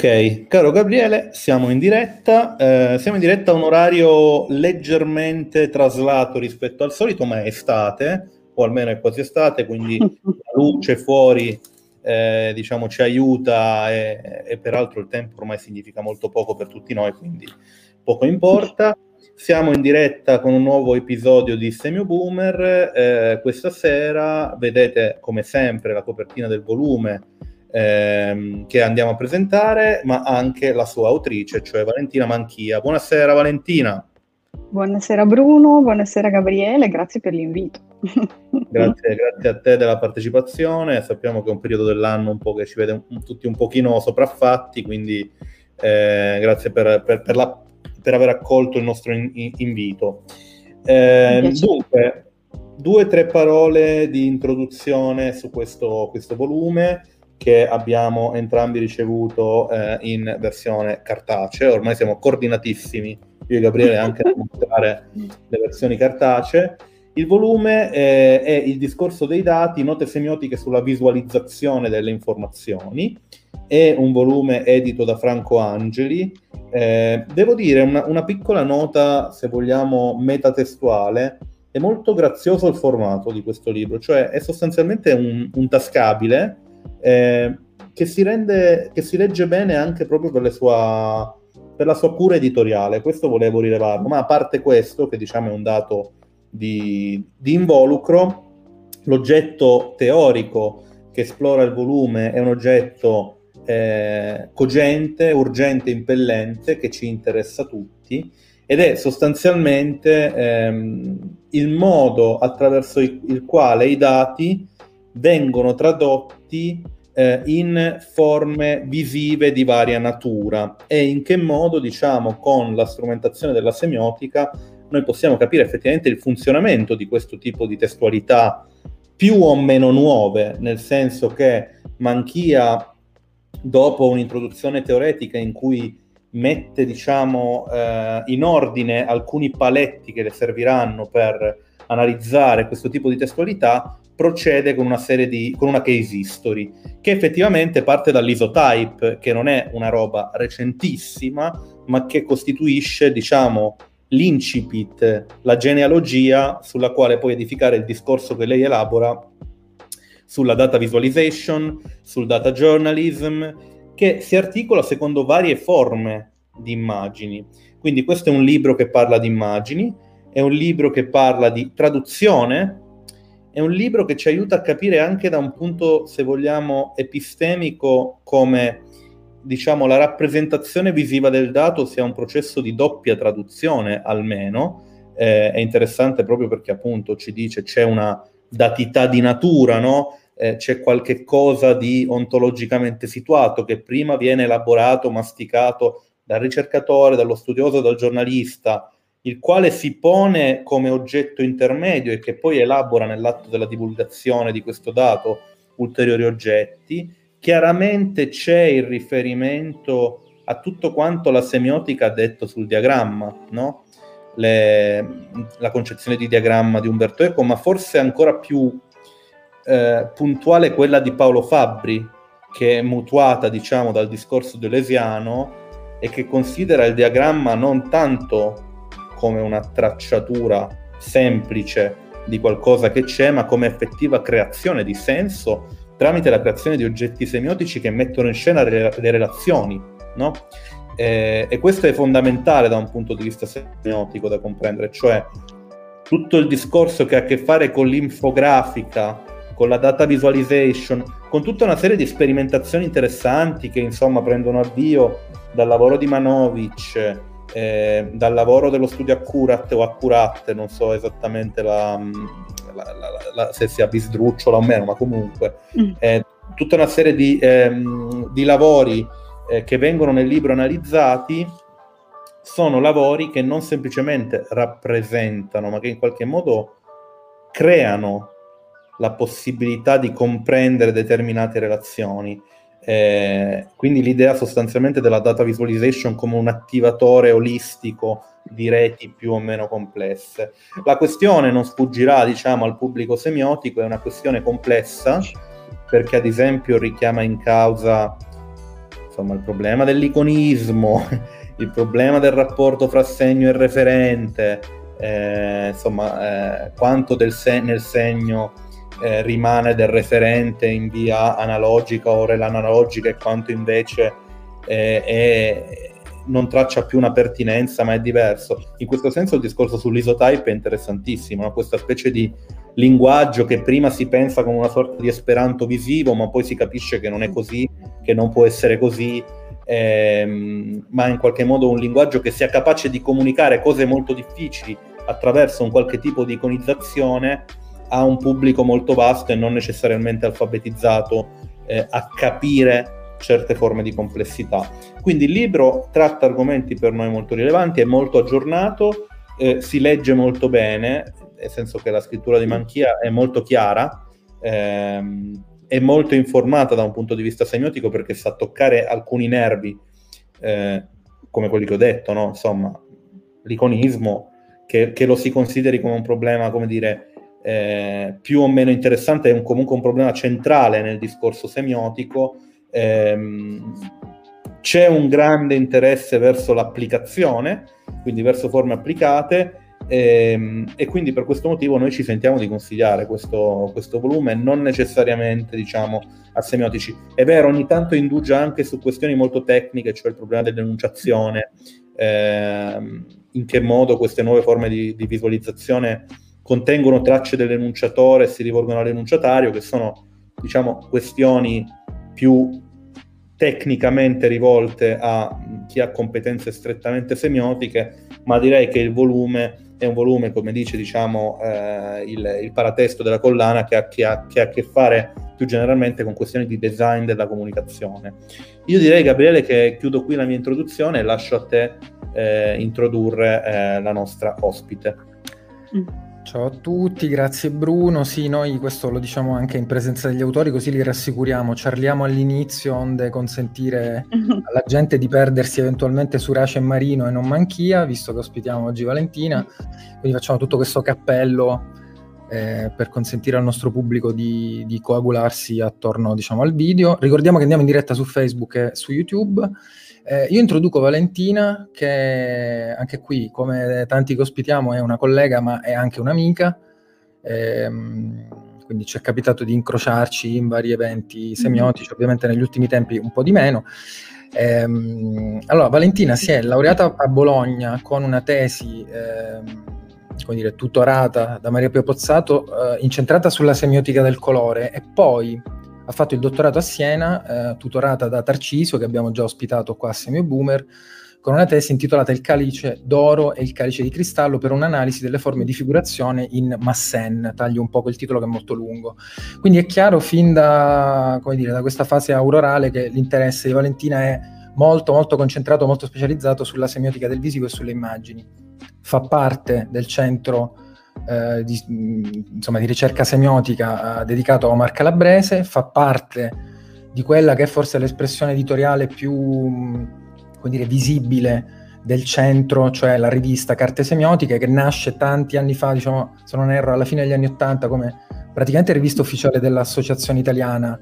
Ok, caro Gabriele, siamo in diretta. Eh, siamo in diretta a un orario leggermente traslato rispetto al solito, ma è estate, o almeno è quasi estate, quindi la luce fuori eh, diciamo, ci aiuta e, e, peraltro il tempo ormai significa molto poco per tutti noi, quindi poco importa. Siamo in diretta con un nuovo episodio di Semio Boomer. Eh, questa sera vedete come sempre la copertina del volume ehm, che andiamo a presentare, ma anche la sua autrice, cioè Valentina Manchia. Buonasera Valentina. Buonasera Bruno, buonasera Gabriele, grazie per l'invito. grazie, grazie, a te della partecipazione, sappiamo che è un periodo dell'anno un po' che ci vede un, tutti un pochino sopraffatti, quindi eh, grazie per, per, per, la, per, aver accolto il nostro in, in, invito. Eh, dunque, due o tre parole di introduzione su questo, questo volume che abbiamo entrambi ricevuto eh, in versione cartacea. Ormai siamo coordinatissimi, io e Gabriele, anche a mostrare le versioni cartacee. Il volume eh, è il discorso dei dati, note semiotiche sulla visualizzazione delle informazioni. È un volume edito da Franco Angeli. Eh, devo dire una, una piccola nota, se vogliamo, metatestuale. È molto grazioso il formato di questo libro, cioè è sostanzialmente un, un tascabile eh, che, si rende, che si legge bene anche proprio per, sua, per, la sua cura editoriale, questo volevo rilevarlo, ma a parte questo, che diciamo è un dato di, di involucro, l'oggetto teorico che esplora il volume è un oggetto eh, cogente, urgente, impellente, che ci interessa tutti ed è sostanzialmente ehm, il modo attraverso il, il quale i dati vengono tradotti eh, in forme visive di varia natura. E in che modo, diciamo, con la strumentazione della semiotica noi possiamo capire effettivamente il funzionamento di questo tipo di testualità più o meno nuove, nel senso che Manchia, dopo un'introduzione teoretica in cui mette diciamo, eh, in ordine alcuni paletti che le serviranno per analizzare questo tipo di testualità, procede con una serie di con una case history che effettivamente parte dall'isotype che non è una roba recentissima ma che costituisce diciamo l'incipit la genealogia sulla quale poi edificare il discorso che lei elabora sulla data visualization sul data journalism che si articola secondo varie forme di immagini. Quindi questo è un libro che parla di immagini è un libro che parla di traduzione è un libro che ci aiuta a capire anche da un punto, se vogliamo, epistemico come diciamo la rappresentazione visiva del dato sia un processo di doppia traduzione almeno. Eh, è interessante proprio perché appunto ci dice c'è una datità di natura, no? Eh, c'è qualche cosa di ontologicamente situato che prima viene elaborato, masticato dal ricercatore, dallo studioso, dal giornalista, il quale si pone come oggetto intermedio e che poi elabora nell'atto della divulgazione di questo dato ulteriori oggetti, chiaramente c'è il riferimento a tutto quanto la semiotica ha detto sul diagramma, no? Le, la concezione di diagramma di Umberto Eco, ma forse ancora più eh, puntuale quella di Paolo Fabbri, che è mutuata, diciamo, dal discorso delesiano e che considera il diagramma non tanto come una tracciatura semplice di qualcosa che c'è, ma come effettiva creazione di senso tramite la creazione di oggetti semiotici che mettono in scena le, le relazioni, no? eh, e questo è fondamentale da un punto di vista semiotico da comprendere, cioè tutto il discorso che ha a che fare con l'infografica, con la data visualization, con tutta una serie di sperimentazioni interessanti che insomma prendono avvio dal lavoro di Manovic, eh, dal lavoro dello studio Accurate o Accurate, non so esattamente la, la, la, se sia bisdrucciola o meno, ma comunque mm. eh, tutta una serie di, ehm, di lavori eh, che vengono nel libro analizzati sono lavori che non semplicemente rappresentano, ma che in qualche modo creano la possibilità di comprendere determinate relazioni. Eh, quindi l'idea sostanzialmente della data visualization come un attivatore olistico di reti più o meno complesse. La questione non sfuggirà, diciamo, al pubblico semiotico, è una questione complessa perché ad esempio richiama in causa insomma il problema dell'iconismo, il problema del rapporto fra segno e referente, eh, insomma eh, quanto del se- nel segno eh, rimane del referente in via analogica o relanalogica e quanto invece eh, è, non traccia più una pertinenza ma è diverso. In questo senso il discorso sull'isotype è interessantissimo, no? questa specie di linguaggio che prima si pensa come una sorta di esperanto visivo ma poi si capisce che non è così, che non può essere così, ehm, ma in qualche modo un linguaggio che sia capace di comunicare cose molto difficili attraverso un qualche tipo di iconizzazione a un pubblico molto vasto e non necessariamente alfabetizzato eh, a capire certe forme di complessità. Quindi il libro tratta argomenti per noi molto rilevanti, è molto aggiornato, eh, si legge molto bene, nel senso che la scrittura di Manchia è molto chiara, ehm, è molto informata da un punto di vista semiotico perché sa toccare alcuni nervi, eh, come quelli che ho detto, no? insomma, l'iconismo, che, che, lo si consideri come un problema, come dire, eh, più o meno interessante, è un, comunque un problema centrale nel discorso semiotico. Ehm, c'è un grande interesse verso l'applicazione, quindi verso forme applicate, ehm, e quindi per questo motivo noi ci sentiamo di consigliare questo, questo volume, non necessariamente diciamo a semiotici. È vero, ogni tanto indugia anche su questioni molto tecniche, cioè il problema dell'enunciazione, ehm, in che modo queste nuove forme di, di visualizzazione contengono tracce dell'enunciatore e si rivolgono all'enunciatario, che sono diciamo questioni più tecnicamente rivolte a chi ha competenze strettamente semiotiche, ma direi che il volume è un volume, come dice diciamo, eh, il, il, paratesto della collana, che ha, che, ha, che ha, a che fare più generalmente con questioni di design della comunicazione. Io direi, Gabriele, che chiudo qui la mia introduzione e lascio a te eh, introdurre eh, la nostra ospite. Mm. Ciao a tutti, grazie Bruno. Sì, noi questo lo diciamo anche in presenza degli autori, così li rassicuriamo. Ciarliamo all'inizio, onde consentire alla gente di perdersi eventualmente su Race e Marino e non Manchia, visto che ospitiamo oggi Valentina. Quindi facciamo tutto questo cappello eh, per consentire al nostro pubblico di, di coagularsi attorno diciamo, al video. Ricordiamo che andiamo in diretta su Facebook e su YouTube. Eh, io introduco Valentina, che anche qui, come tanti che ospitiamo, è una collega, ma è anche un'amica. Ehm, quindi ci è capitato di incrociarci in vari eventi mm-hmm. semiotici, ovviamente negli ultimi tempi un po' di meno. Ehm, allora, Valentina si è laureata a Bologna con una tesi, ehm, come dire, tutorata da Maria Pio Pozzato, eh, incentrata sulla semiotica del colore e poi ha fatto il dottorato a Siena, eh, tutorata da Tarcisio, che abbiamo già ospitato qua a Semio Boomer, con una tesi intitolata Il calice d'oro e il calice di cristallo per un'analisi delle forme di figurazione in Massen. Taglio un po' quel titolo che è molto lungo. Quindi è chiaro fin da, dire, da questa fase aurorale che l'interesse di Valentina è molto, molto concentrato, molto specializzato sulla semiotica del visivo e sulle immagini. Fa parte del centro eh, di, insomma, di, ricerca semiotica eh, dedicato a Omar Calabrese, fa parte di quella che è forse l'espressione editoriale più come dire, visibile del centro, cioè la rivista Carte Semiotiche, che nasce tanti anni fa, diciamo, se non erro, alla fine degli anni Ottanta, come praticamente rivista ufficiale dell'Associazione Italiana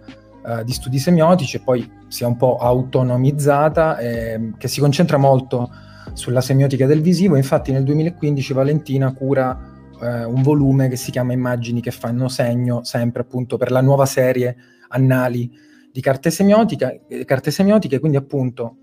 eh, di Studi Semiotici, e poi si è un po' autonomizzata, eh, che si concentra molto sulla semiotica del visivo. Infatti nel 2015 Valentina cura eh, un volume che si chiama Immagini che fanno segno, sempre appunto per la nuova serie Annali di carte eh, carte semiotiche quindi appunto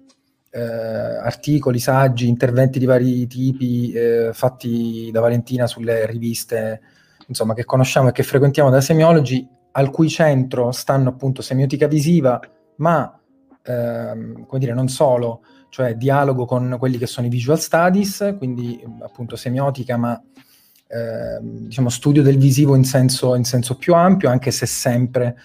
eh, articoli, saggi, interventi di vari tipi eh, fatti da Valentina sulle riviste insomma, che conosciamo e che frequentiamo da semiologi, al cui centro stanno appunto semiotica visiva, ma ehm, come dire, non solo, cioè dialogo con quelli che sono i visual studies, quindi appunto semiotica, ma Ehm, diciamo, studio del visivo in senso, in senso, più ampio, anche se sempre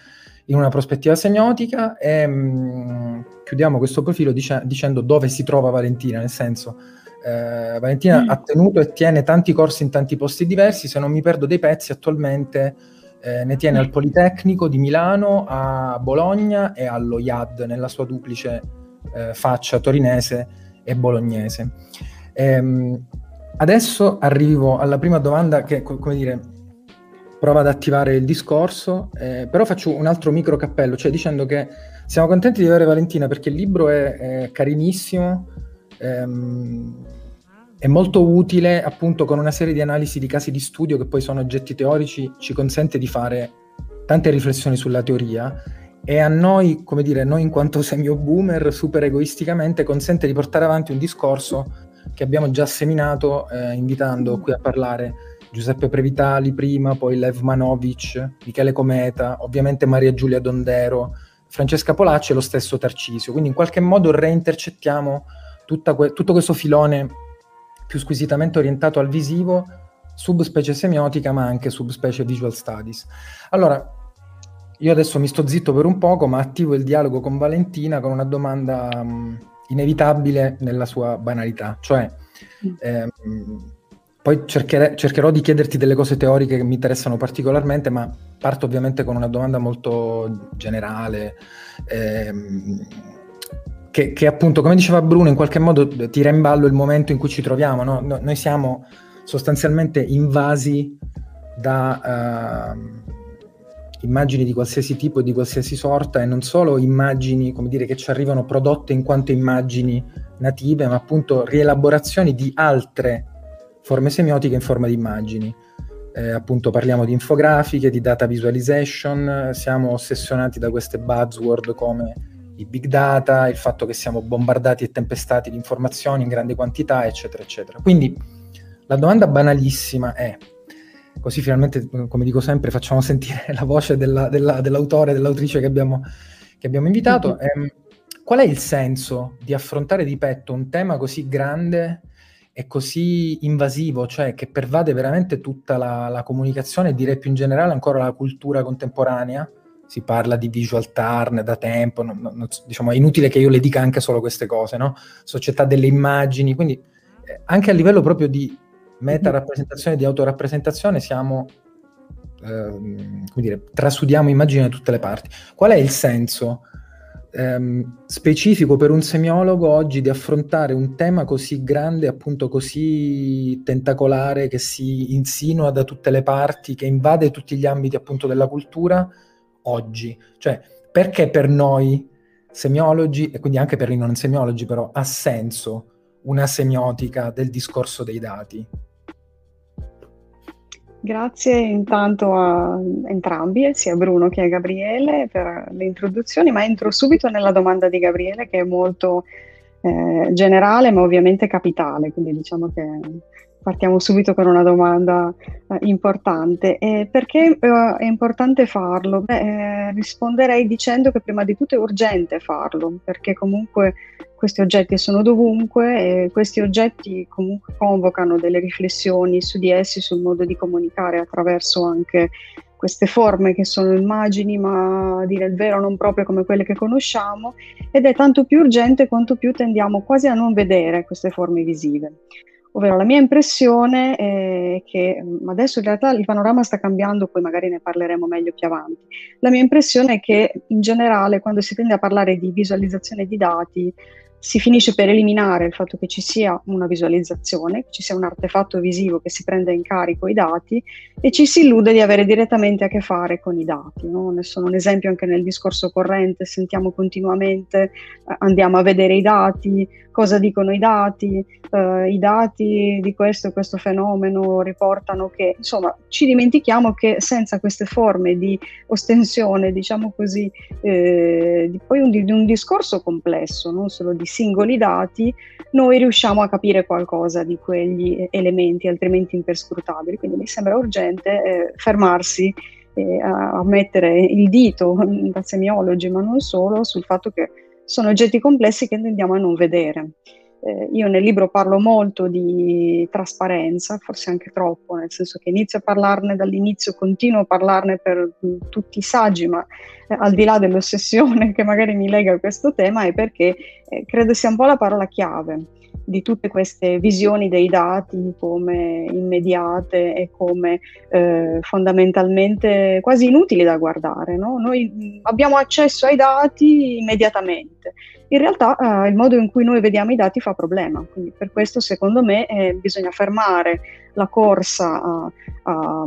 in una prospettiva semiotica. E mh, mm, chiudiamo questo profilo dice, dicendo dove si trova Valentina, nel senso. Eh, Valentina mm. ha tenuto e tiene tanti corsi in tanti posti diversi, se non mi perdo dei pezzi attualmente eh, ne tiene mm. al Politecnico di Milano, a Bologna e allo IAD nella sua duplice eh, faccia torinese e bolognese. Ehm, Adesso arrivo alla prima domanda che, come dire, prova ad attivare il discorso, eh, però faccio un altro micro cappello, cioè dicendo che siamo contenti di avere Valentina perché il libro è, è carinissimo, ehm, è molto utile appunto con una serie di analisi di casi di studio che poi sono oggetti teorici, ci consente di fare tante riflessioni sulla teoria e a noi, come dire, noi in quanto semio-boomer, super egoisticamente, consente di portare avanti un discorso che abbiamo già seminato eh, invitando qui a parlare Giuseppe Previtali prima, poi Lev Manovic, Michele Cometa, ovviamente Maria Giulia Dondero, Francesca Polacci e lo stesso Tarcisio. Quindi in qualche modo reintercettiamo que- tutto questo filone più squisitamente orientato al visivo, subspecie semiotica, ma anche subspecie visual studies. Allora, io adesso mi sto zitto per un poco, ma attivo il dialogo con Valentina con una domanda um, inevitabile nella sua banalità, cioè mm. ehm, poi cerchere- cercherò di chiederti delle cose teoriche che mi interessano particolarmente, ma parto ovviamente con una domanda molto generale, ehm, che, che, appunto, come diceva Bruno, in qualche modo tira in ballo il momento in cui ci troviamo. No? No, noi siamo sostanzialmente invasi da uh, immagini di qualsiasi tipo e di qualsiasi sorta, e non solo immagini, come dire, che ci arrivano prodotte in quanto immagini native, ma appunto rielaborazioni di altre forme semiotiche in forma di immagini. Eh, appunto parliamo di infografiche, di data visualization, siamo ossessionati da queste buzzword come i big data, il fatto che siamo bombardati e tempestati di informazioni in grande quantità, eccetera, eccetera. Quindi la domanda banalissima è, così finalmente, come dico sempre, facciamo sentire la voce della, della, dell'autore, dell'autrice che abbiamo, che abbiamo invitato, mm-hmm. eh, qual è il senso di affrontare di petto un tema così grande è così invasivo, cioè che pervade veramente tutta la, la comunicazione e direi più in generale ancora la cultura contemporanea. Si parla di visual turn da tempo, non, non, diciamo, è inutile che io le dica anche solo queste cose, no? Società delle immagini, quindi eh, anche a livello proprio di meta rappresentazione, di autorappresentazione siamo, eh, come dire, trasudiamo immagini da tutte le parti. Qual è il senso ehm, specifico per un semiologo oggi di affrontare un tema così grande, appunto così tentacolare, che si insinua da tutte le parti, che invade tutti gli ambiti appunto della cultura, oggi. Cioè, perché per noi semiologi, e quindi anche per i non semiologi però, ha senso una semiotica del discorso dei dati? Grazie intanto a entrambi, sia Bruno che a Gabriele, per le introduzioni, ma entro subito nella domanda di Gabriele che è molto eh, generale ma ovviamente capitale, quindi diciamo che partiamo subito con una domanda eh, importante. Eh, perché eh, è importante farlo? Beh, eh, risponderei dicendo che prima di tutto è urgente farlo, perché comunque questi oggetti sono dovunque e questi oggetti comunque convocano delle riflessioni su di essi, sul modo di comunicare attraverso anche queste forme che sono immagini, ma a dire il vero non proprio come quelle che conosciamo, ed è tanto più urgente quanto più tendiamo quasi a non vedere queste forme visive. Ovvero la mia impressione è che adesso in realtà il panorama sta cambiando, poi magari ne parleremo meglio più avanti. La mia impressione è che in generale quando si tende a parlare di visualizzazione di dati si finisce per eliminare il fatto che ci sia una visualizzazione, che ci sia un artefatto visivo che si prenda in carico i dati e ci si illude di avere direttamente a che fare con i dati. No? Ne sono un esempio anche nel discorso corrente, sentiamo continuamente, eh, andiamo a vedere i dati, cosa dicono i dati, eh, i dati di questo e questo fenomeno riportano che, insomma, ci dimentichiamo che senza queste forme di ostensione, diciamo così, eh, di, poi un, di un discorso complesso, non solo di singoli dati, noi riusciamo a capire qualcosa di quegli elementi altrimenti imperscrutabili. Quindi mi sembra urgente eh, fermarsi eh, a, mettere il dito da semiologi, ma non solo, sul fatto che sono oggetti complessi che tendiamo a non vedere. Eh, io nel libro parlo molto di trasparenza, forse anche troppo, nel senso che inizio a parlarne dall'inizio, continuo a parlarne per mh, tutti i saggi, ma eh, al di là dell'ossessione che magari mi lega a questo tema, è perché eh, credo sia un po' la parola chiave di tutte queste visioni dei dati come immediate e come eh, fondamentalmente quasi inutili da guardare. No? Noi abbiamo accesso ai dati immediatamente. In realtà eh, il modo in cui noi vediamo i dati fa problema, quindi per questo secondo me eh, bisogna fermare la corsa a, a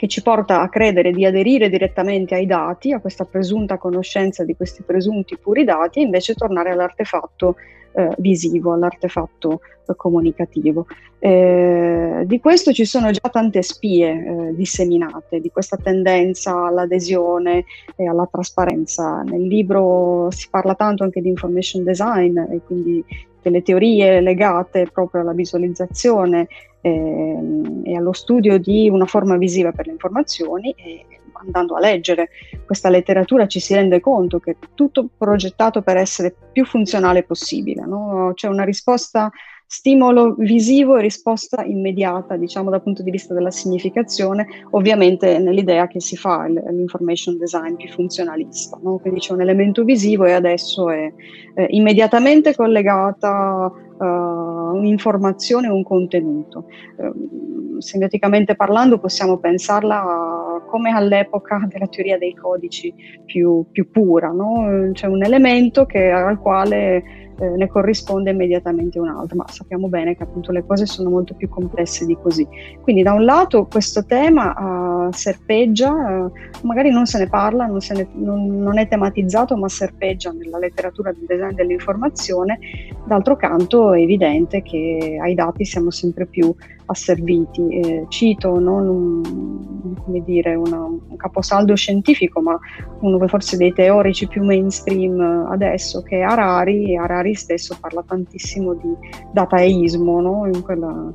che ci porta a credere di aderire direttamente ai dati, a questa presunta conoscenza di questi presunti puri dati, e invece tornare all'artefatto eh, visivo, all'artefatto eh, comunicativo. Eh, di questo ci sono già tante spie eh, disseminate, di questa tendenza all'adesione e alla trasparenza. Nel libro si parla tanto anche di information design e quindi delle teorie legate proprio alla visualizzazione e allo studio di una forma visiva per le informazioni e andando a leggere questa letteratura ci si rende conto che è tutto progettato per essere più funzionale possibile. No? C'è una risposta stimolo visivo e risposta immediata, diciamo dal punto di vista della significazione, ovviamente nell'idea che si fa l'information design più funzionalista. No? Quindi c'è un elemento visivo e adesso è eh, immediatamente collegata uh, un'informazione o un contenuto. Uh, semioticamente parlando possiamo pensarla come all'epoca della teoria dei codici più, più pura, no? c'è un elemento che, al quale eh, ne corrisponde immediatamente un altro, ma sappiamo bene che appunto le cose sono molto più complesse di così. Quindi da un lato questo tema uh, serpeggia, uh, magari non se ne parla, non, se ne, non, non, è tematizzato, ma serpeggia nella letteratura del design dell'informazione, d'altro canto è evidente che ai dati siamo sempre più asserviti. Eh, cito non un, dire, una, un caposaldo scientifico, ma uno forse dei teorici più mainstream adesso, che è Harari, e Harari stesso parla tantissimo di dataismo, no? in, quella,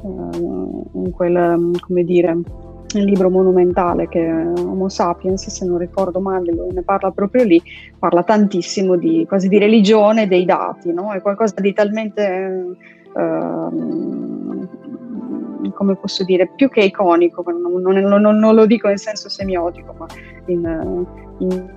uh, in quel, come dire, il libro monumentale che Homo Sapiens, se non ricordo male, ne parla proprio lì, parla tantissimo di, quasi di religione dei dati, no? è qualcosa di talmente... Uh, come posso dire, più che iconico, non, non, non, non lo dico in senso semiotico, ma in, in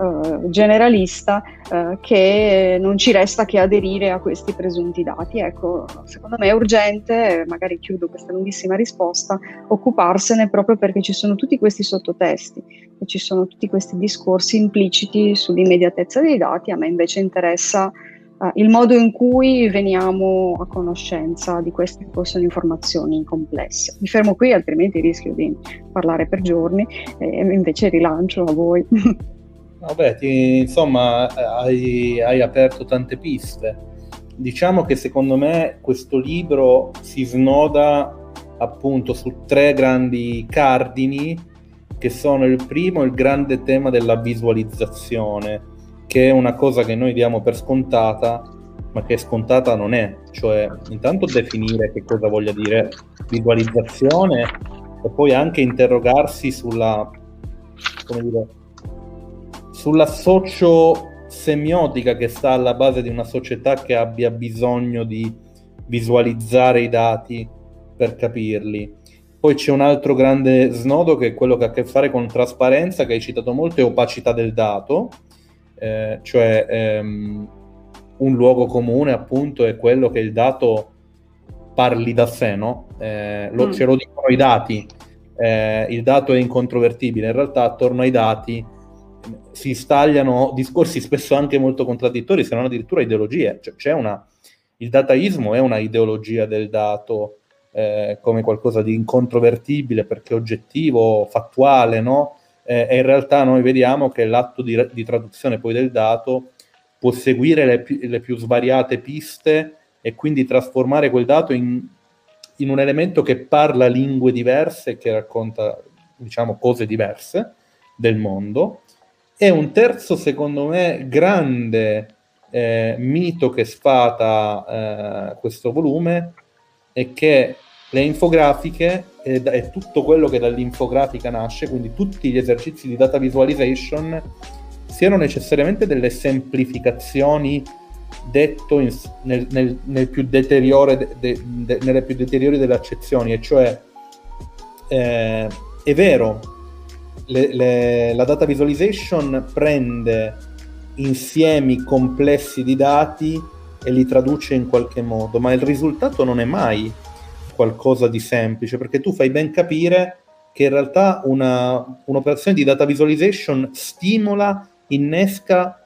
Uh, generalista uh, che non ci resta che aderire a questi presunti dati. Ecco, secondo me è urgente, magari chiudo questa lunghissima risposta, occuparsene proprio perché ci sono tutti questi sottotesti e ci sono tutti questi discorsi impliciti sull'immediatezza dei dati. A me invece interessa uh, il modo in cui veniamo a conoscenza di queste che possono informazioni complesse. Mi fermo qui, altrimenti rischio di parlare per giorni e invece rilancio a voi. Vabbè, ti, insomma, hai, hai aperto tante piste. Diciamo che secondo me questo libro si snoda appunto su tre grandi cardini che sono il primo il grande tema della visualizzazione che è una cosa che noi diamo per scontata, ma che scontata non è. Cioè, intanto definire che cosa voglia dire visualizzazione e poi anche interrogarsi sulla, come dire, sulla socio-semiotica che sta alla base di una società che abbia bisogno di visualizzare i dati per capirli. Poi c'è un altro grande snodo che è quello che ha a che fare con trasparenza, che hai citato molto, e opacità del dato, eh, cioè ehm, un luogo comune appunto è quello che il dato parli da sé, no? Eh, lo, mm. Ce lo dicono i dati, eh, il dato è incontrovertibile, in realtà attorno ai dati si stagliano discorsi spesso anche molto contraddittori, se non addirittura ideologie. Cioè, c'è una, il dataismo è una ideologia del dato eh, come qualcosa di incontrovertibile perché oggettivo, fattuale, no? Eh, e in realtà noi vediamo che l'atto di, di traduzione poi del dato può seguire le, le, più svariate piste e quindi trasformare quel dato in, in, un elemento che parla lingue diverse e che racconta, diciamo, cose diverse del mondo. E un terzo, secondo me, grande eh, mito che sfata eh, questo volume è che le infografiche e, e tutto quello che dall'infografica nasce, quindi tutti gli esercizi di data visualization, siano necessariamente delle semplificazioni detto in, nel, nel, nel, più de, de, de, nelle più deteriori delle accezioni, e cioè eh, è vero, le, le, la data visualization prende insiemi complessi di dati e li traduce in qualche modo, ma il risultato non è mai qualcosa di semplice, perché tu fai ben capire che in realtà una, un'operazione di data visualization stimola, innesca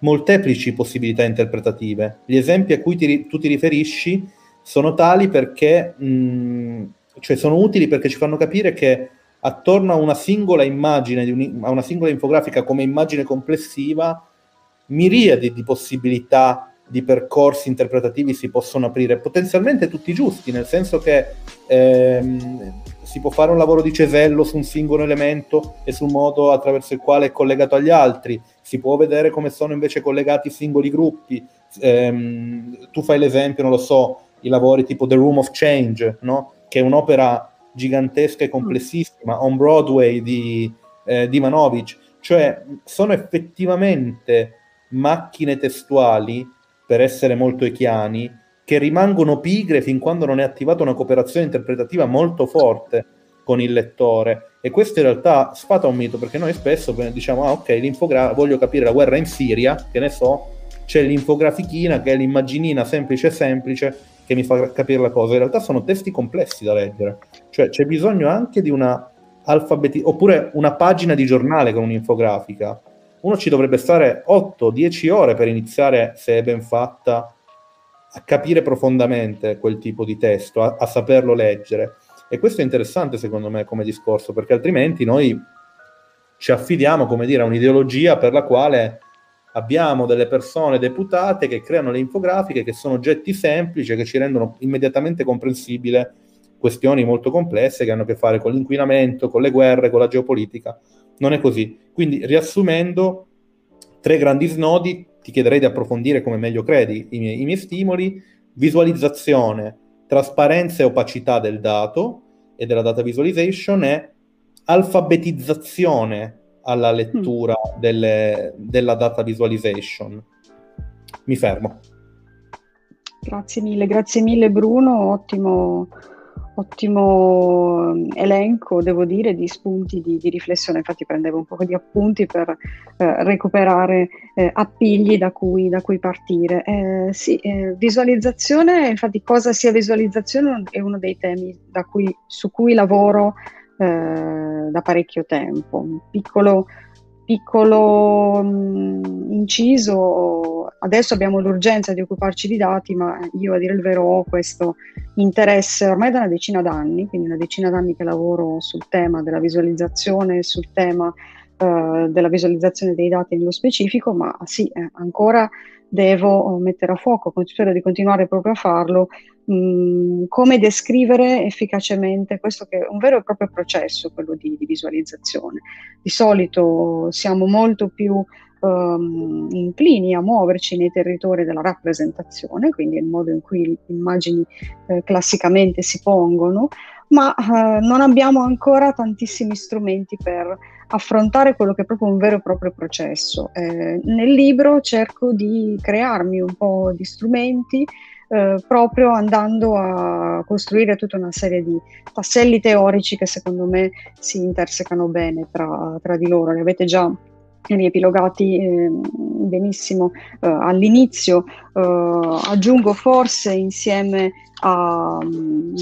molteplici possibilità interpretative. Gli esempi a cui ti, tu ti riferisci sono tali perché mh, cioè sono utili perché ci fanno capire che attorno a una singola immagine, un, a una singola infografica come immagine complessiva, miriadi di possibilità di percorsi interpretativi si possono aprire, potenzialmente tutti giusti, nel senso che ehm, si può fare un lavoro di cesello su un singolo elemento e sul modo attraverso il quale è collegato agli altri, si può vedere come sono invece collegati i singoli gruppi. Ehm, tu fai l'esempio, non lo so, i lavori tipo The Room of Change, no? che è un'opera gigantesca e complessissima, on Broadway di, eh, di Manovic, cioè sono effettivamente macchine testuali, per essere molto echiani, che rimangono pigre fin quando non è attivata una cooperazione interpretativa molto forte con il lettore. E questo in realtà sfata un mito, perché noi spesso diciamo, ah ok, l'infogra- voglio capire la guerra in Siria, che ne so, c'è l'infografichina che è l'immaginina semplice semplice che mi fa capire la cosa. In realtà sono testi complessi da leggere, cioè c'è bisogno anche di una alfabeti- oppure una pagina di giornale con un'infografica. Uno ci dovrebbe stare 8-10 ore per iniziare, se è ben fatta, a capire profondamente quel tipo di testo, a, a saperlo leggere. E questo è interessante secondo me come discorso, perché altrimenti noi ci affidiamo, come dire, a un'ideologia per la quale abbiamo delle persone deputate che creano le infografiche che sono oggetti semplici che ci rendono immediatamente comprensibile questioni molto complesse che hanno a che fare con l'inquinamento, con le guerre, con la geopolitica. Non è così. Quindi, riassumendo, tre grandi snodi ti chiederei di approfondire come meglio credi i miei, i miei stimoli, visualizzazione, trasparenza e opacità del dato e della data visualization e alfabetizzazione alla lettura mm. delle, della data visualization. Mi fermo. Grazie mille, grazie mille Bruno, ottimo, ottimo ehm, elenco, devo dire, di spunti di, di, riflessione. Infatti prendevo un po' di appunti per eh, recuperare eh, appigli da cui, da cui partire. Eh, sì, eh, visualizzazione, infatti cosa sia visualizzazione è uno dei temi cui, su cui lavoro eh, da parecchio tempo. Un piccolo piccolo mh, inciso, adesso abbiamo l'urgenza di occuparci di dati, ma io a dire il vero ho questo interesse ormai da una decina d'anni, quindi una decina d'anni che lavoro sul tema della visualizzazione, sul tema eh, della visualizzazione dei dati nello specifico, ma sì, eh, ancora devo mettere a fuoco, spero di continuare proprio a farlo, mm, come descrivere efficacemente questo che è un vero e proprio processo, quello di, di visualizzazione. Di solito siamo molto più um, inclini a muoverci nei territori della rappresentazione, quindi il modo in cui le immagini eh, classicamente si pongono, ma eh, non abbiamo ancora tantissimi strumenti per affrontare quello che è proprio un vero e proprio processo. Eh, nel libro cerco di crearmi un po' di strumenti eh, proprio andando a costruire tutta una serie di tasselli teorici che secondo me si intersecano bene tra, tra di loro. Li avete già riepilogati eh, benissimo eh, all'inizio. Eh, aggiungo forse insieme a, um,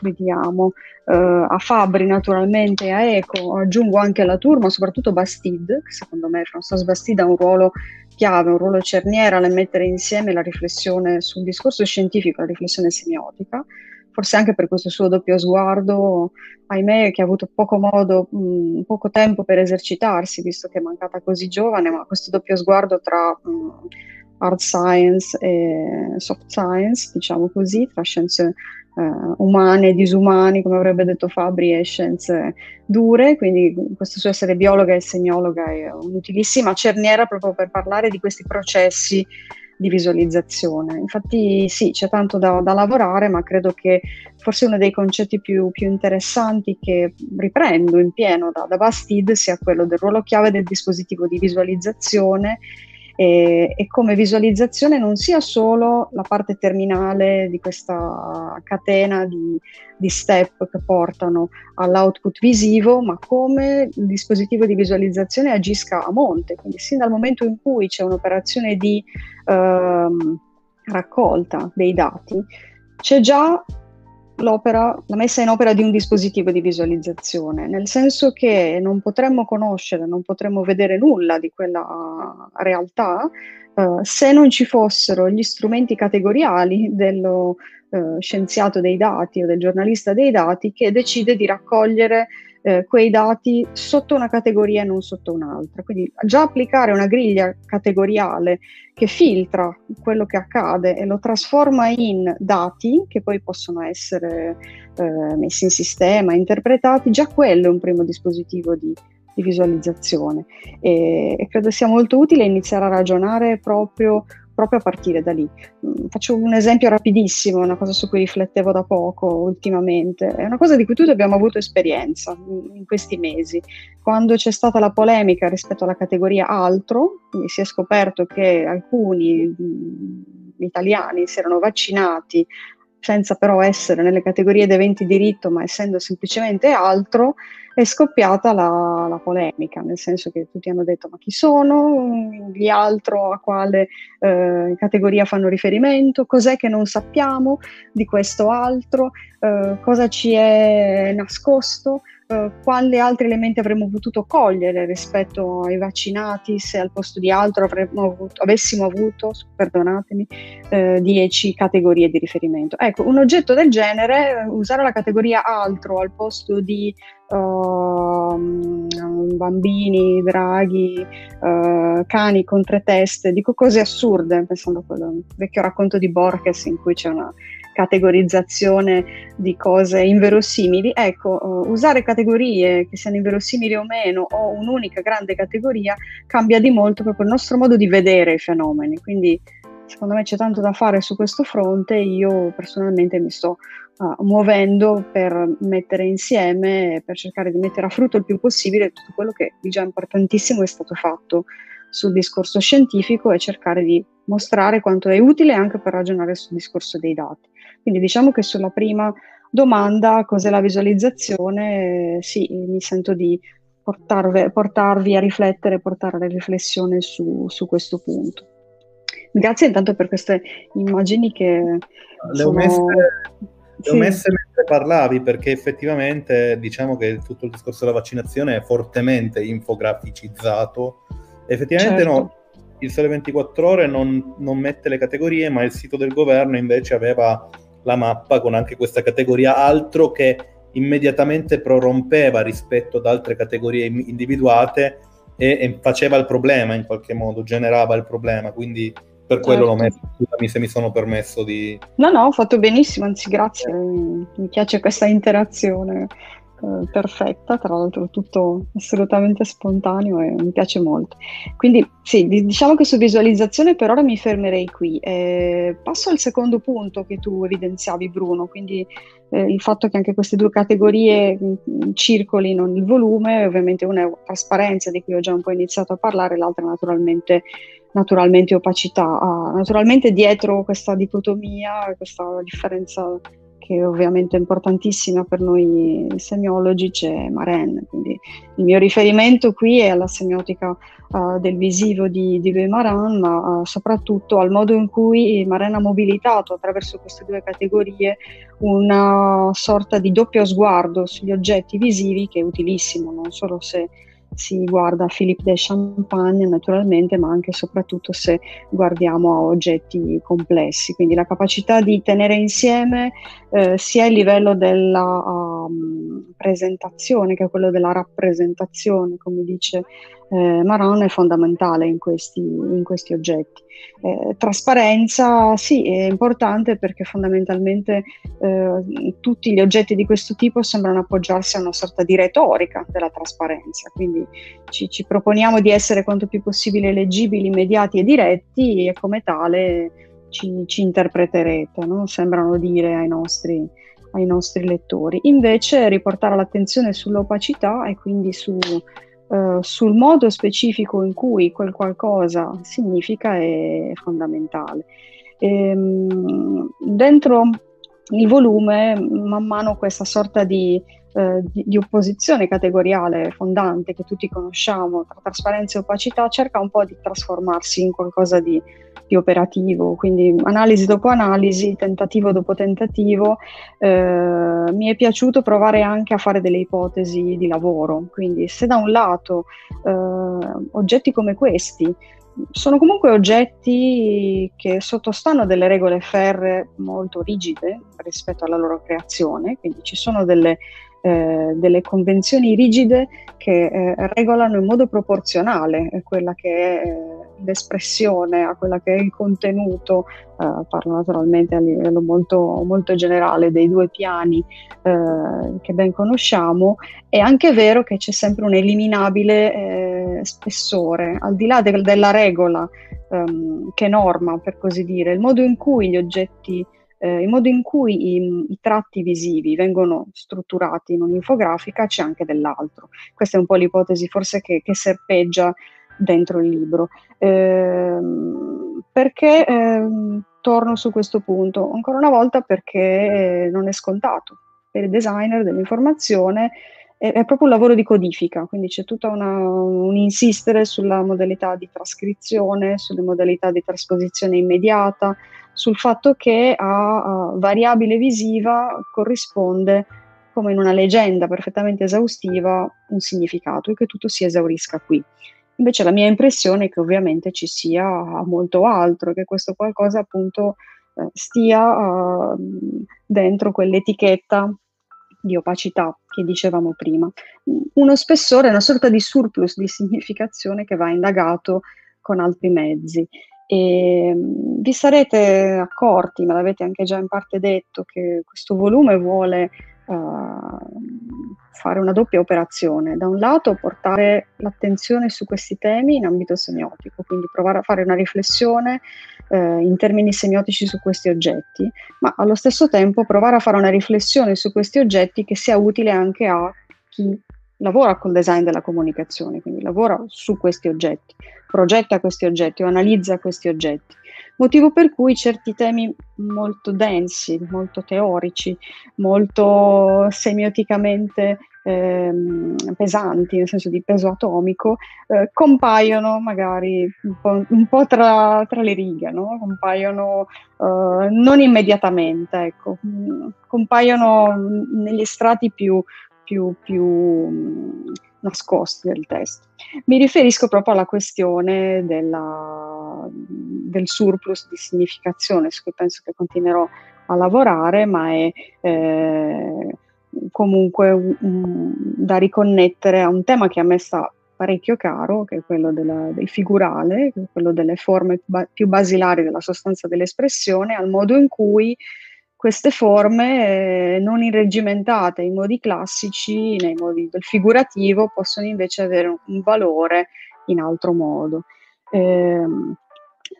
vediamo, uh, a Fabri naturalmente a Eco, aggiungo anche alla Tour, ma soprattutto Bastide, che secondo me François Bastide ha un ruolo chiave, un ruolo cerniera nel mettere insieme la riflessione sul discorso scientifico, la riflessione semiotica, forse anche per questo suo doppio sguardo, ahimè, che ha avuto poco modo, mh, poco tempo per esercitarsi, visto che è mancata così giovane, ma questo doppio sguardo tra mh, hard science e soft science, diciamo così, tra scienze uh, umane, disumani, come avrebbe detto Fabri, e scienze dure, quindi questo suo essere biologa e semiologa è un'utilissima cerniera proprio per parlare di questi processi di visualizzazione. Infatti sì, c'è tanto da, da lavorare, ma credo che forse uno dei concetti più, più interessanti che riprendo in pieno da, da Bastide sia quello del ruolo chiave del dispositivo di visualizzazione e, e, come visualizzazione non sia solo la parte terminale di questa catena di, di step che portano all'output visivo, ma come il dispositivo di visualizzazione agisca a monte, quindi sin dal momento in cui c'è un'operazione di ehm, raccolta dei dati, c'è già l'opera, la messa in opera di un dispositivo di visualizzazione, nel senso che non potremmo conoscere, non potremmo vedere nulla di quella realtà eh, se non ci fossero gli strumenti categoriali dello, eh, scienziato dei dati o del giornalista dei dati che decide di raccogliere eh, quei dati sotto una categoria e non sotto un'altra. Quindi già applicare una griglia categoriale che filtra quello che accade e lo trasforma in dati che poi possono essere eh, messi in sistema, interpretati, già quello è un primo dispositivo di, di visualizzazione e, e, credo sia molto utile iniziare a ragionare proprio proprio a partire da lì. Mm, faccio un esempio rapidissimo, una cosa su cui riflettevo da poco ultimamente, è una cosa di cui tutti abbiamo avuto esperienza in questi mesi. Quando c'è stata la polemica rispetto alla categoria altro, si è scoperto che alcuni mm, italiani si erano vaccinati senza però essere nelle categorie di eventi diritto, ma essendo semplicemente altro, è scoppiata la, la, polemica, nel senso che tutti hanno detto ma chi sono? Gli altro, a quale eh, categoria fanno riferimento, cos'è che non sappiamo di questo altro, eh, cosa ci è nascosto. Uh, quali altri elementi avremmo potuto cogliere rispetto ai vaccinati se al posto di altro avuto, avessimo avuto, perdonatemi, 10 uh, categorie di riferimento. Ecco, un oggetto del genere, usare la categoria altro al posto di uh, bambini, draghi, cani con tre teste, dico cose assurde, pensando a quel vecchio racconto di Borges in cui c'è una categorizzazione di cose inverosimili. Ecco, uh, usare categorie che siano inverosimili o meno o un'unica grande categoria cambia di molto proprio il nostro modo di vedere i fenomeni. Quindi secondo me c'è tanto da fare su questo fronte. Io personalmente mi sto uh, muovendo per mettere insieme, per cercare di mettere a frutto il più possibile tutto quello che di già importantissimo è stato fatto sul discorso scientifico e cercare di mostrare quanto è utile anche per ragionare sul discorso dei dati. Quindi diciamo che sulla prima domanda, cos'è la visualizzazione, sì, mi sento di portarvi, portarvi, a riflettere, portare la riflessione su, su, questo punto. Grazie intanto per queste immagini che... Le ho messe, le ho messe mentre parlavi perché effettivamente diciamo che tutto il discorso della vaccinazione è fortemente infograficizzato. Effettivamente certo. no, il Sole 24 Ore non, non, mette le categorie, ma il sito del governo invece aveva la mappa con anche questa categoria, altro che immediatamente prorompeva rispetto ad altre categorie individuate e, e faceva il problema in qualche modo, generava il problema, quindi per quello certo. l'ho messo, scusami se mi sono permesso di... No, no, ho fatto benissimo, anzi grazie, mi piace questa interazione eh, perfetta, tra l'altro tutto assolutamente spontaneo e mi piace molto. Quindi sì, diciamo che su visualizzazione per ora mi fermerei qui. Eh, passo al secondo punto che tu evidenziavi Bruno, quindi eh, il fatto che anche queste due categorie mm, circolino nel volume, ovviamente una è trasparenza di cui ho già un po' iniziato a parlare, l'altra naturalmente naturalmente opacità. Ah, naturalmente dietro questa dicotomia, questa differenza che ovviamente è importantissima per noi semiologi, c'è Maren. Quindi il mio riferimento qui è alla semiotica uh, del visivo di, di Louis Marin, ma uh, soprattutto al modo in cui Maren ha mobilitato attraverso queste due categorie una sorta di doppio sguardo sugli oggetti visivi che è utilissimo, non solo se si guarda Philippe de Champagne naturalmente, ma anche e soprattutto se guardiamo a oggetti complessi. Quindi la capacità di tenere insieme eh, sia il livello della um, presentazione che quello della rappresentazione, come dice eh, Maron, è fondamentale in questi, in questi oggetti. Eh, trasparenza sì, è importante perché fondamentalmente eh, tutti gli oggetti di questo tipo sembrano appoggiarsi a una sorta di retorica della trasparenza, quindi ci, ci proponiamo di essere quanto più possibile leggibili, immediati e diretti e come tale ci, ci interpreterete, no? sembrano dire ai nostri, ai nostri lettori. Invece riportare l'attenzione sull'opacità e quindi su eh, sul modo specifico in cui quel qualcosa significa è fondamentale. E, ehm, dentro il volume, man mano questa sorta di, eh, di, di, opposizione categoriale fondante che tutti conosciamo tra trasparenza e opacità cerca un po' di trasformarsi in qualcosa di di operativo, quindi analisi dopo analisi, tentativo dopo tentativo, eh, mi è piaciuto provare anche a fare delle ipotesi di lavoro, quindi se da un lato eh, oggetti come questi sono comunque oggetti che sottostanno delle regole ferre molto rigide rispetto alla loro creazione, quindi ci sono delle, eh, delle convenzioni rigide che eh, regolano in modo proporzionale quella che è eh, l'espressione, a quella che è il contenuto, eh, parlo naturalmente a livello molto, molto generale dei due piani eh, che ben conosciamo, è anche vero che c'è sempre un eliminabile eh, spessore, al di là de- della regola ehm, che norma, per così dire, il modo in cui gli oggetti eh, il modo in cui i, i, tratti visivi vengono strutturati in un'infografica c'è anche dell'altro. Questa è un po' l'ipotesi forse che, che serpeggia dentro il libro. Eh, perché eh, torno su questo punto? Ancora una volta perché non è scontato. Per il designer dell'informazione è proprio un lavoro di codifica, quindi c'è tutto un insistere sulla modalità di trascrizione, sulle modalità di trasposizione immediata, sul fatto che a, a variabile visiva corrisponde come in una leggenda perfettamente esaustiva un significato e che tutto si esaurisca qui. Invece la mia impressione è che ovviamente ci sia molto altro, che questo qualcosa appunto eh, stia uh, dentro quell'etichetta di opacità che dicevamo prima. Uno spessore, una sorta di surplus di significazione che va indagato con altri mezzi. E mm, vi sarete accorti, me l'avete anche già in parte detto, che questo volume vuole uh, fare una doppia operazione. Da un lato portare l'attenzione su questi temi in ambito semiotico, quindi provare a fare una riflessione eh, in termini semiotici su questi oggetti, ma allo stesso tempo provare a fare una riflessione su questi oggetti che sia utile anche a chi lavora col design della comunicazione, quindi lavora su questi oggetti, progetta questi oggetti o analizza questi oggetti motivo per cui certi temi molto densi, molto teorici, molto semioticamente ehm, pesanti, nel senso di peso atomico, eh, compaiono magari un po', un po tra, tra, le righe, no? compaiono eh, non immediatamente, ecco. compaiono negli strati più, più, più nascosti del testo. Mi riferisco proprio alla questione della, del surplus di significazione, su cui penso che continuerò a lavorare, ma è eh, comunque un, un, da riconnettere a un tema che a me sta parecchio caro, che è quello della, del figurale, quello delle forme ba- più basilari della sostanza dell'espressione, al modo in cui queste forme eh, non irreggimentate in modi classici, nei modi del figurativo, possono invece avere un, valore in altro modo. Ehm,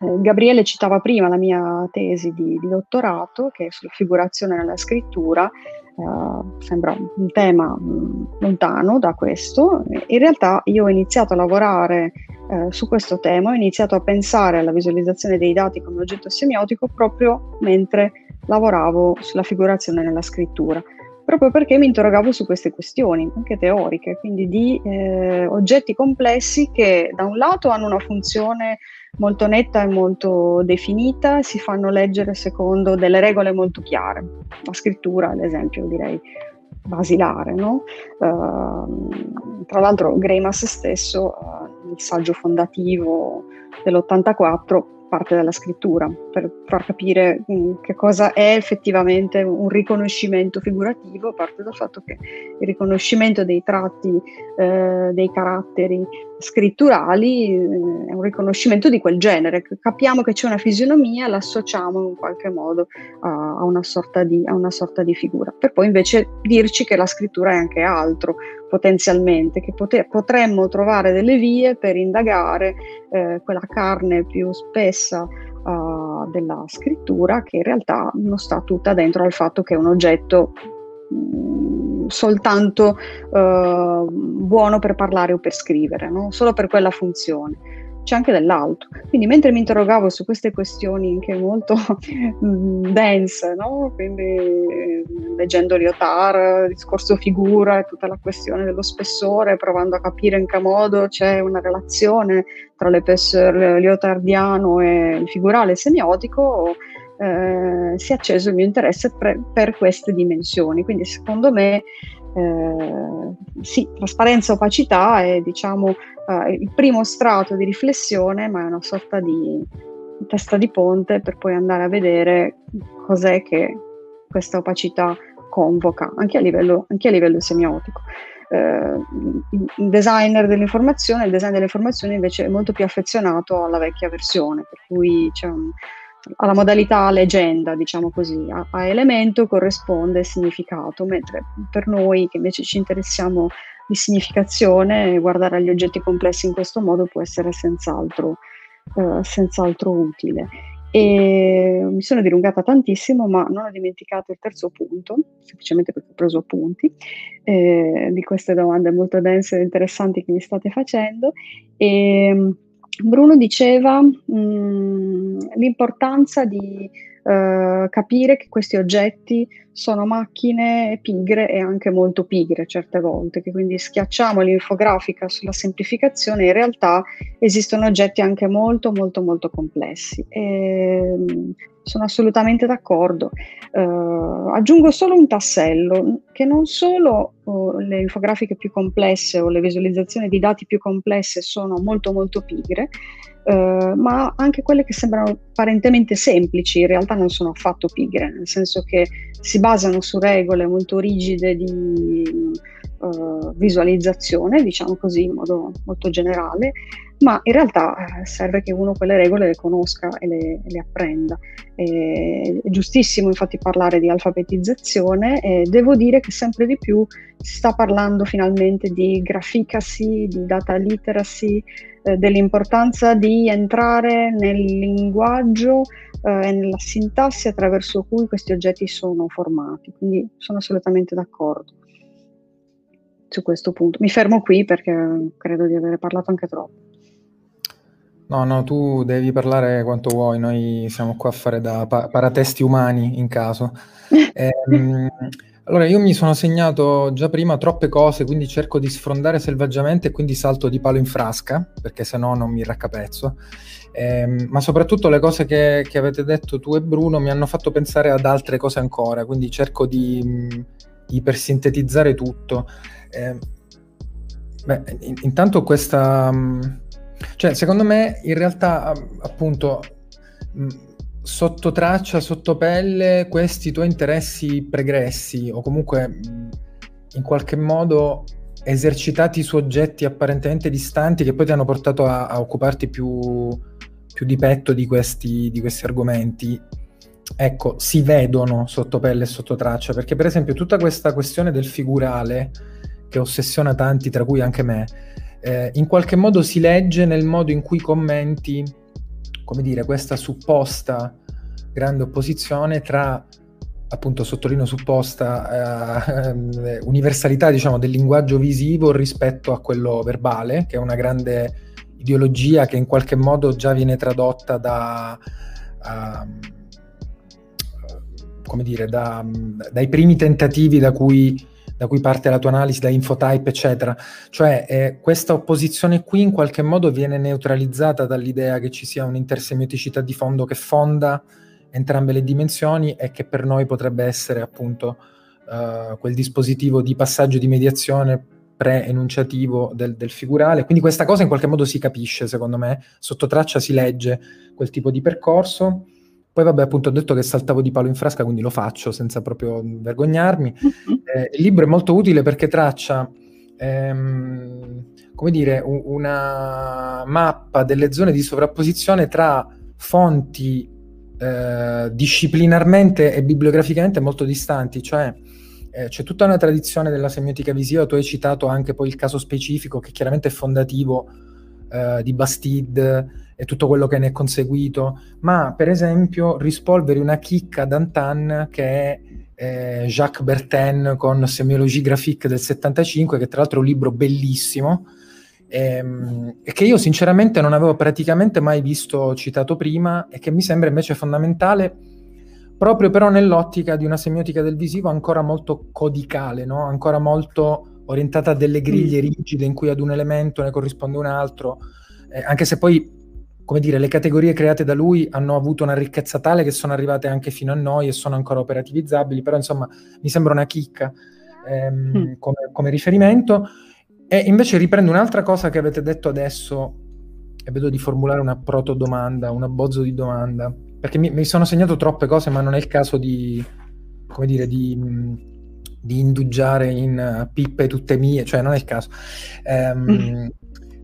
eh, Gabriele citava prima la mia tesi di, di, dottorato, che è sulla figurazione nella scrittura, eh, sembra un tema mh, mm, lontano da questo. In realtà io ho iniziato a lavorare eh, su questo tema, ho iniziato a pensare alla visualizzazione dei dati come oggetto semiotico proprio mentre lavoravo sulla figurazione nella scrittura, proprio perché mi interrogavo su queste questioni, anche teoriche, quindi di eh, oggetti complessi che da un lato hanno una funzione molto netta e molto definita, si fanno leggere secondo delle regole molto chiare. La scrittura, ad esempio, direi basilare. No? Uh, tra l'altro Greimas stesso, uh, nel saggio fondativo dell'84, parte dalla scrittura, per far capire mm, che cosa è effettivamente un riconoscimento figurativo, parte dal fatto che il riconoscimento dei tratti, eh, dei caratteri scritturali eh, è un riconoscimento di quel genere, capiamo che c'è una fisionomia, l'associamo in qualche modo a, una di, a, una sorta di, figura, per poi invece dirci che la scrittura è anche altro potenzialmente, che poter, potremmo trovare delle vie per indagare eh, quella carne più spessa uh, della scrittura che in realtà non sta tutta dentro al fatto che è un oggetto soltanto uh, buono per parlare o per scrivere, no? solo per quella funzione. c'è anche dell'alto. Quindi mentre mi interrogavo su queste questioni anche molto dense, no? quindi eh, leggendo Lyotard, discorso figura, tutta la questione dello spessore, provando a capire in che modo c'è una relazione tra l'epessor lyotardiano e il figurale semiotico, eh, si è acceso il mio interesse per, per queste dimensioni. Quindi secondo me eh, sì, trasparenza e opacità è diciamo eh, il primo strato di riflessione, ma è una sorta di testa di ponte per poi andare a vedere cos'è che questa opacità convoca, anche a livello, anche a livello semiotico. Eh, il designer dell'informazione, il design dell'informazione invece è molto più affezionato alla vecchia versione, per cui c'è un, alla modalità leggenda, diciamo così, a, a, elemento corrisponde significato, mentre per noi che invece ci interessiamo di significazione, guardare agli oggetti complessi in questo modo può essere senz'altro, eh, senz'altro utile. E mi sono dilungata tantissimo, ma non ho dimenticato il terzo punto, semplicemente perché ho preso appunti eh, di queste domande molto dense e interessanti che mi state facendo. E, Bruno diceva mh, mm, l'importanza di uh, capire che questi oggetti sono macchine pigre e anche molto pigre certe volte, che quindi schiacciamo l'infografica sulla semplificazione, in realtà esistono oggetti anche molto molto molto complessi. E, mm, sono assolutamente d'accordo. Uh, aggiungo solo un tassello, che non solo uh, le infografiche più complesse o le visualizzazioni di dati più complesse sono molto molto pigre, uh, ma anche quelle che sembrano apparentemente semplici in realtà non sono affatto pigre, nel senso che si basano su regole molto rigide di visualizzazione, diciamo così in modo molto generale, ma in realtà eh, serve che uno quelle regole le conosca e le, le apprenda. è giustissimo infatti parlare di alfabetizzazione e devo dire che sempre di più si sta parlando finalmente di graficacy, di data literacy, eh, dell'importanza di entrare nel linguaggio eh, e nella sintassi attraverso cui questi oggetti sono formati. Quindi sono assolutamente d'accordo su questo punto. Mi fermo qui perché credo di aver parlato anche troppo. No, no, tu devi parlare quanto vuoi, noi siamo qua a fare da pa- paratesti umani in caso. Ehm, allora, io mi sono segnato già prima troppe cose, quindi cerco di sfrondare selvaggiamente e quindi salto di palo in frasca, perché se no non mi raccapezzo. Ehm, ma soprattutto le cose che, che, avete detto tu e Bruno mi hanno fatto pensare ad altre cose ancora, quindi cerco di, ipersintetizzare tutto. Ehm, beh, in, intanto questa cioè, secondo me, in realtà, appunto, sotto traccia, sotto pelle, questi tuoi interessi pregressi o comunque in qualche modo esercitati su oggetti apparentemente distanti che poi ti hanno portato a, a occuparti più, più, di petto di questi, di questi argomenti, ecco, si vedono sotto pelle e sotto traccia, perché per esempio tutta questa questione del figurale che ossessiona tanti, tra cui anche me, eh, in qualche modo si legge nel modo in cui commenti, come dire, questa supposta grande opposizione tra appunto sottolineo supposta eh, universalità diciamo del linguaggio visivo rispetto a quello verbale che è una grande ideologia che in qualche modo già viene tradotta da uh, come dire da, dai primi tentativi da cui da cui parte la tua analisi, da infotype, eccetera. Cioè eh, questa opposizione qui in qualche modo viene neutralizzata dall'idea che ci sia un'intersemioticità di fondo che fonda entrambe le dimensioni e che per noi potrebbe essere appunto uh, quel dispositivo di passaggio di mediazione pre-enunciativo del, del, figurale. Quindi questa cosa in qualche modo si capisce, secondo me, sotto traccia si legge quel tipo di percorso poi vabbè, appunto ho detto che saltavo di palo in frasca, quindi lo faccio senza proprio vergognarmi. Uh-huh. Eh, il libro è molto utile perché traccia, ehm, come dire, u- una mappa delle zone di sovrapposizione tra fonti eh, disciplinarmente e bibliograficamente molto distanti, cioè eh, c'è tutta una tradizione della semiotica visiva, tu hai citato anche poi il caso specifico che chiaramente è fondativo eh, di Bastide e tutto quello che ne è conseguito, ma per esempio rispolvere una chicca d'Antan che è eh, Jacques Bertin con Semiologie graphique del 75, che tra l'altro è un libro bellissimo, ehm, e che io sinceramente non avevo praticamente mai visto citato prima e che mi sembra invece fondamentale proprio però nell'ottica di una semiotica del visivo ancora molto codicale, no? ancora molto orientata a delle griglie mm. rigide in cui ad un elemento ne corrisponde un altro, eh, anche se poi, come dire, le categorie create da lui hanno avuto una ricchezza tale che sono arrivate anche fino a noi e sono ancora operativizzabili, però insomma mi sembra una chicca ehm, mm. come, come, riferimento. E invece riprendo un'altra cosa che avete detto adesso e vedo di formulare una proto domanda, un abbozzo di domanda, perché mi, mi sono segnato troppe cose, ma non è il caso di, come dire, di di indugiare in uh, pippe tutte mie, cioè non è il caso. Um, mm.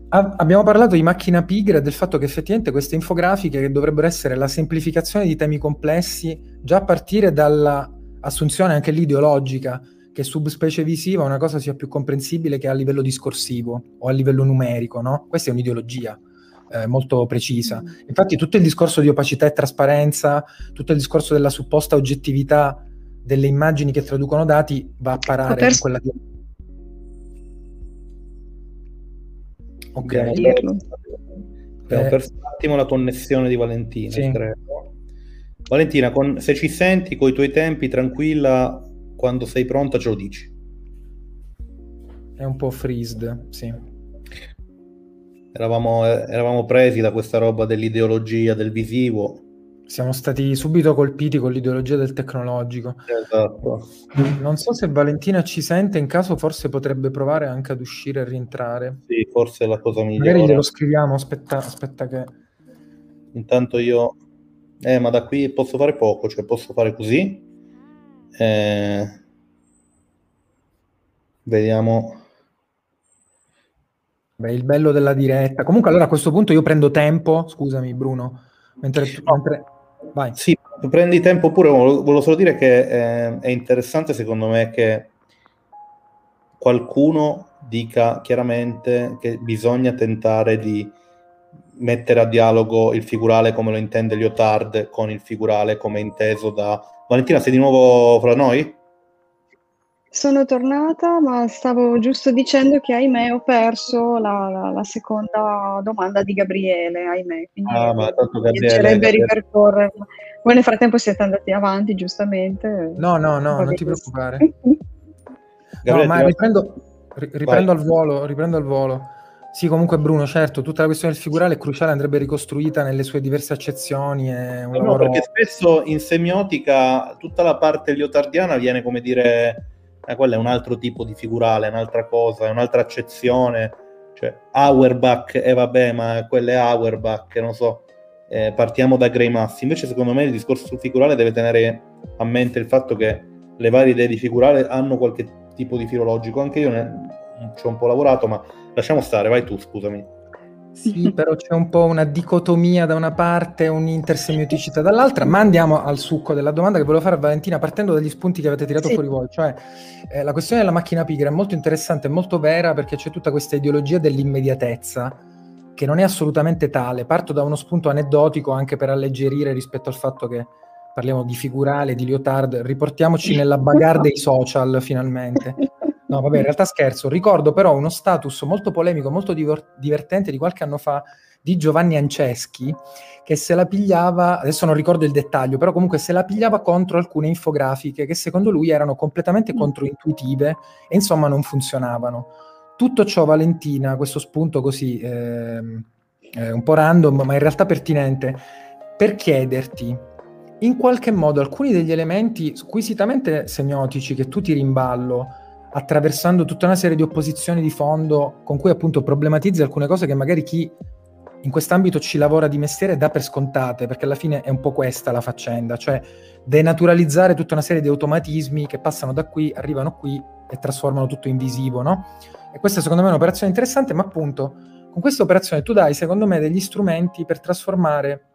a- abbiamo parlato di macchina pigra e del fatto che effettivamente queste infografiche che dovrebbero essere la semplificazione di temi complessi già a partire dall'assunzione anche lì ideologica che subspecie visiva una cosa sia più comprensibile che a livello discorsivo o a livello numerico, no? Questa è un'ideologia. Eh, molto precisa. Mm. Infatti tutto il discorso di opacità e trasparenza, tutto il discorso della supposta oggettività delle immagini che traducono dati va a parare per... in quella Ok. Abbiamo eh, perso un attimo la connessione di Valentina. Sì. Valentina, con, se ci senti con i tuoi tempi, tranquilla, quando sei pronta ce lo dici. È un po' freezed, sì. Eravamo, eravamo presi da questa roba dell'ideologia, del visivo, siamo stati subito colpiti con l'ideologia del tecnologico. Esatto. Non so se Valentina ci sente, in caso forse potrebbe provare anche ad uscire e rientrare. Sì, forse è la cosa migliore. Magari glielo scriviamo, aspetta, aspetta che... Intanto io... Eh, ma da qui posso fare poco, cioè posso fare così. Eh... Vediamo... Beh, il bello della diretta. Comunque allora a questo punto io prendo tempo, scusami Bruno, mentre, no. mentre Vai. Sì, prendi tempo pure, volevo solo dire che eh, è interessante secondo me che qualcuno dica chiaramente che bisogna tentare di mettere a dialogo il figurale come lo intende Lyotard con il figurale come inteso da... Valentina, sei di nuovo fra noi? Sono tornata, ma stavo giusto dicendo che ahimè ho perso la, la, la seconda domanda di Gabriele, ahimè. Quindi ah, ma tanto Gabriele, piacerebbe Gabriele. ripercorrerla. Voi nel frattempo siete andati avanti, giustamente. No, no, no, non ti preoccupare. no, ma riprendo, riprendo al volo, riprendo al volo. Sì, comunque Bruno, certo, tutta la questione del figurale è cruciale, andrebbe ricostruita nelle sue diverse accezioni. È un no, lavoro... perché spesso in semiotica tutta la parte liotardiana viene come dire eh, quello è un altro tipo di figurale, un'altra cosa, è un'altra accezione. Cioè, Auerbach, e eh, vabbè, ma quello è Auerbach, non so. Eh, partiamo da Gray Massi. Invece, secondo me, il discorso sul figurale deve tenere a mente il fatto che le varie idee di figurale hanno qualche tipo di filologico. Anche io ne, ci ho un po' lavorato, ma lasciamo stare, vai tu, scusami. Sì, però c'è un po' una dicotomia da una parte e un'intersemioticità dall'altra, ma andiamo al succo della domanda che volevo fare a Valentina partendo dagli spunti che avete tirato sì. fuori voi, cioè eh, la questione della macchina pigra è molto interessante e molto vera perché c'è tutta questa ideologia dell'immediatezza che non è assolutamente tale. Parto da uno spunto aneddotico anche per alleggerire rispetto al fatto che parliamo di figurale, di Lyotard, riportiamoci nella bagarre dei social finalmente. No, vabbè, in realtà scherzo. Ricordo però uno status molto polemico, molto diver- divertente di qualche anno fa di Giovanni Anceschi, che se la pigliava, adesso non ricordo il dettaglio, però comunque se la pigliava contro alcune infografiche che secondo lui erano completamente mm. controintuitive e insomma non funzionavano. Tutto ciò, Valentina, questo spunto così eh, eh, un po' random, ma in realtà pertinente, per chiederti in qualche modo alcuni degli elementi squisitamente semiotici che tu tiri in ballo attraversando tutta una serie di opposizioni di fondo con cui appunto problematizzi alcune cose che magari chi in quest'ambito ci lavora di mestiere dà per scontate, perché alla fine è un po' questa la faccenda, cioè denaturalizzare tutta una serie di automatismi che passano da qui, arrivano qui e trasformano tutto in visivo, no? E questa secondo me è un'operazione interessante, ma appunto con questa operazione tu dai secondo me degli strumenti per trasformare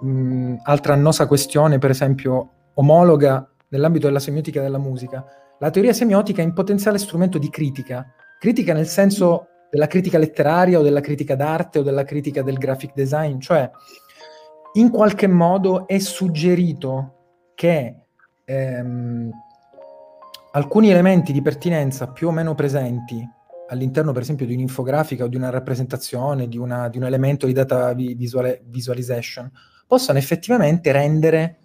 mh, altra annosa questione, per esempio omologa nell'ambito della semiotica della musica, la teoria semiotica è in potenziale strumento di critica, critica nel senso della critica letteraria o della critica d'arte o della critica del graphic design, cioè in qualche modo è suggerito che ehm, alcuni elementi di pertinenza più o meno presenti all'interno, per esempio, di un'infografica o di una rappresentazione, di, una, di un elemento di data visuale, visualization, possano effettivamente rendere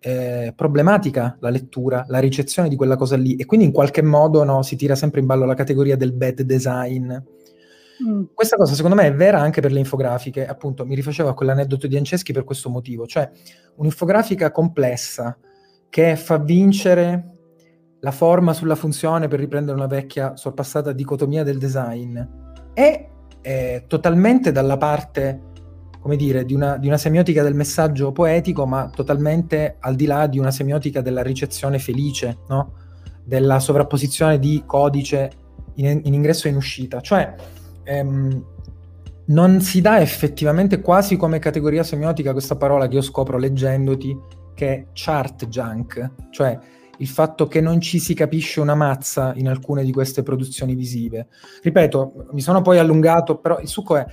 eh, problematica la lettura, la ricezione di quella cosa lì e quindi in qualche modo no, si tira sempre in ballo la categoria del bad design. Mm. Questa cosa secondo me è vera anche per le infografiche, appunto mi rifacevo a quell'aneddoto di Anceschi per questo motivo, cioè un'infografica complessa che fa vincere la forma sulla funzione per riprendere una vecchia sorpassata dicotomia del design è, è totalmente dalla parte come dire, di una, di una, semiotica del messaggio poetico, ma totalmente al di là di una semiotica della ricezione felice, no? della sovrapposizione di codice in, in ingresso e in uscita. Cioè, ehm, non si dà effettivamente quasi come categoria semiotica questa parola che io scopro leggendoti, che è chart junk, cioè il fatto che non ci si capisce una mazza in alcune di queste produzioni visive. Ripeto, mi sono poi allungato, però il succo è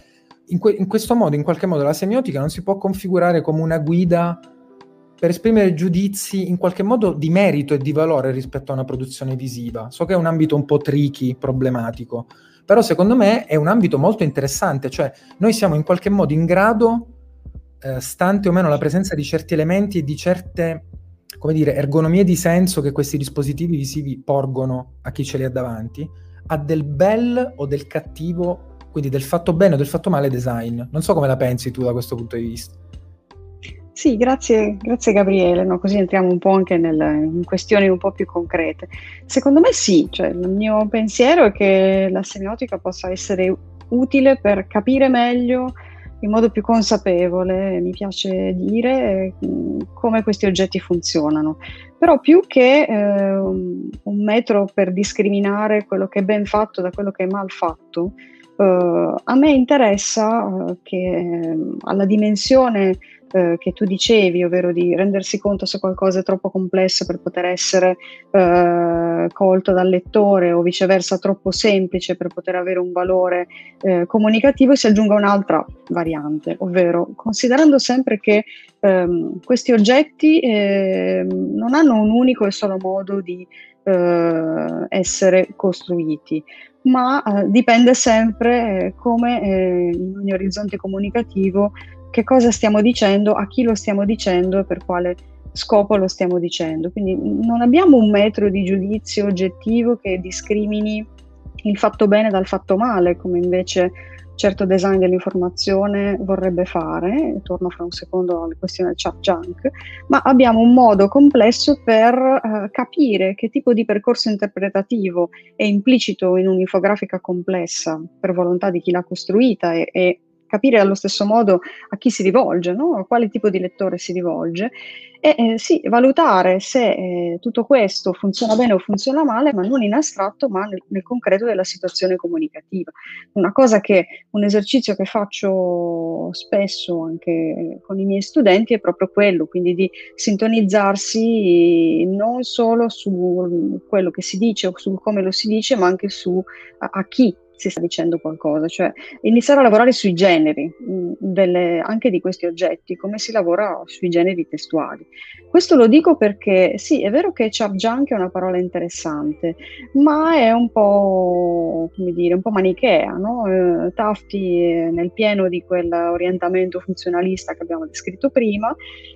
in, que- in, questo modo, in qualche modo, la semiotica non si può configurare come una guida per esprimere giudizi in qualche modo di merito e di valore rispetto a una produzione visiva. So che è un ambito un po' tricky, problematico, però secondo me è un ambito molto interessante, cioè noi siamo in qualche modo in grado, eh, stante o meno la presenza di certi elementi e di certe, come dire, ergonomie di senso che questi dispositivi visivi porgono a chi ce li ha davanti, a del bel o del cattivo quindi del fatto bene o del fatto male design. Non so come la pensi tu da questo punto di vista. Sì, grazie, grazie Gabriele, no? così entriamo un po' anche nel, in questioni un po' più concrete. Secondo me sì, cioè, il mio pensiero è che la semiotica possa essere utile per capire meglio in modo più consapevole, mi piace dire, come questi oggetti funzionano. Però più che eh, un metro per discriminare quello che è ben fatto da quello che è mal fatto, Uh, a me interessa uh, che uh, alla dimensione eh, che tu dicevi, ovvero di rendersi conto se qualcosa è troppo complesso per poter essere eh, colto dal lettore o viceversa troppo semplice per poter avere un valore comunicativo, si aggiunga un'altra variante, ovvero considerando sempre che ehm, questi oggetti ehm, non hanno un unico e solo modo di essere costruiti ma eh, dipende sempre eh, come eh, in ogni orizzonte comunicativo che cosa stiamo dicendo, a chi lo stiamo dicendo e per quale scopo lo stiamo dicendo. Quindi non abbiamo un metro di giudizio oggettivo che discrimini il fatto bene dal fatto male, come invece certo design dell'informazione vorrebbe fare, torno fra un secondo alla questione del chat junk, ma abbiamo un modo complesso per uh, capire che tipo di percorso interpretativo è implicito in un'infografica complessa per volontà di chi l'ha costruita e, e capire allo stesso modo a chi si rivolge, no? a quale tipo di lettore si rivolge e eh, sì, valutare se eh, tutto questo funziona bene o funziona male, ma non in astratto, ma nel, nel, concreto della situazione comunicativa. Una cosa che, un esercizio che faccio spesso anche con i miei studenti è proprio quello, quindi di sintonizzarsi non solo su quello che si dice o su come lo si dice, ma anche su a, a chi si sta dicendo qualcosa, cioè iniziare a lavorare sui generi mm, delle, anche di questi oggetti, come si lavora sui generi testuali. Questo lo dico perché sì, è vero che chap junk è una parola interessante, ma è un po', come dire, un po' manichea, no? eh, Tafti nel pieno di quell'orientamento funzionalista che abbiamo descritto prima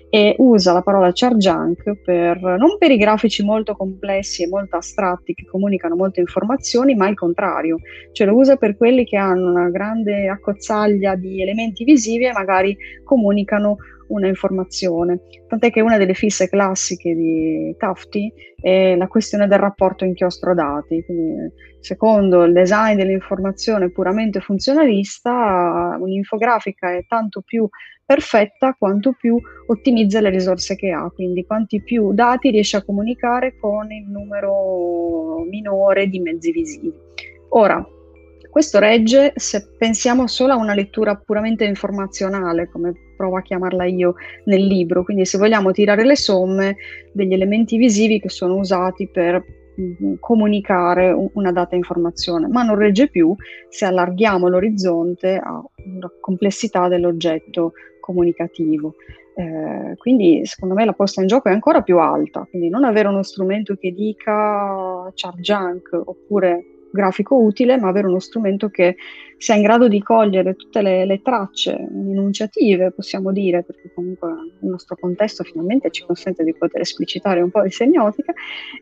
e usa la parola char junk per, non per i grafici molto complessi e molto astratti che comunicano molte informazioni, ma il contrario, cioè lo usa per quelli che hanno una grande accozzaglia di elementi visivi e magari comunicano una informazione. Tant'è che una delle fisse classiche di Tufti è la questione del rapporto inchiostro-dati. Quindi, secondo il design dell'informazione puramente funzionalista, un'infografica è tanto più perfetta quanto più ottimizza le risorse che ha, quindi quanti più dati riesce a comunicare con il numero minore di mezzi visivi. Ora, questo regge se pensiamo solo a una lettura puramente informazionale, come provo a chiamarla io nel libro, quindi se vogliamo tirare le somme degli elementi visivi che sono usati per mm, comunicare una data informazione, ma non regge più se allarghiamo l'orizzonte a una complessità dell'oggetto comunicativo. Eh, quindi secondo me la posta in gioco è ancora più alta, quindi non avere uno strumento che dica char junk oppure grafico utile, ma avere uno strumento che sia in grado di cogliere tutte le, le tracce enunciative, possiamo dire, perché comunque il nostro contesto finalmente ci consente di poter esplicitare un po' di semiotica,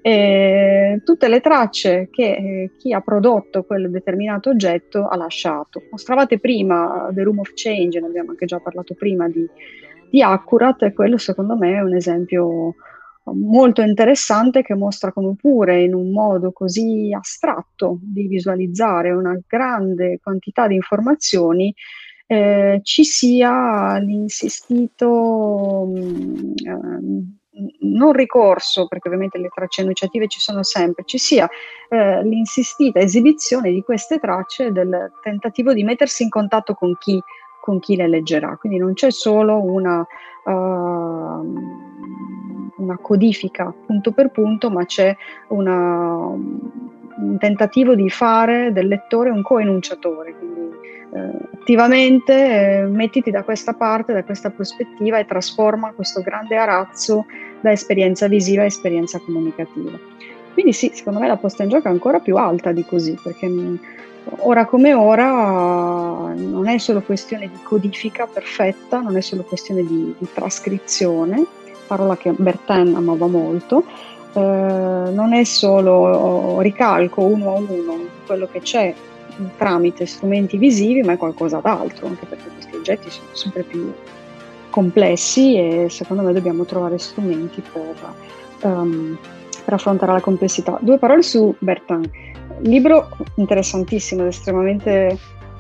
e tutte le tracce che eh, chi ha prodotto quel determinato oggetto ha lasciato. Mostravate prima The Room of Change, ne abbiamo anche già parlato prima di, di Accurate, e quello secondo me è un esempio molto interessante che mostra come pure in un modo così astratto di visualizzare una grande quantità di informazioni eh, ci sia l'insistito mh, eh, non ricorso, perché ovviamente le tracce enunciative ci sono sempre, ci sia eh, l'insistita esibizione di queste tracce del tentativo di mettersi in contatto con chi, con chi le leggerà. Quindi non c'è solo una... Uh, una codifica punto per punto, ma c'è una, un tentativo di fare del lettore un coenunciatore. Quindi eh, attivamente eh, mettiti da questa parte, da questa prospettiva e trasforma questo grande arazzo da esperienza visiva a esperienza comunicativa. Quindi sì, secondo me la posta in gioco è ancora più alta di così, perché ora come ora non è solo questione di codifica perfetta, non è solo questione di, di trascrizione, parola che Bertin amava molto, eh, non è solo ricalco uno a uno quello che c'è tramite strumenti visivi, ma è qualcosa d'altro, anche perché questi oggetti sono sempre più complessi e secondo me dobbiamo trovare strumenti per, um, per affrontare la complessità. Due parole su Bertin. Libro interessantissimo ed estremamente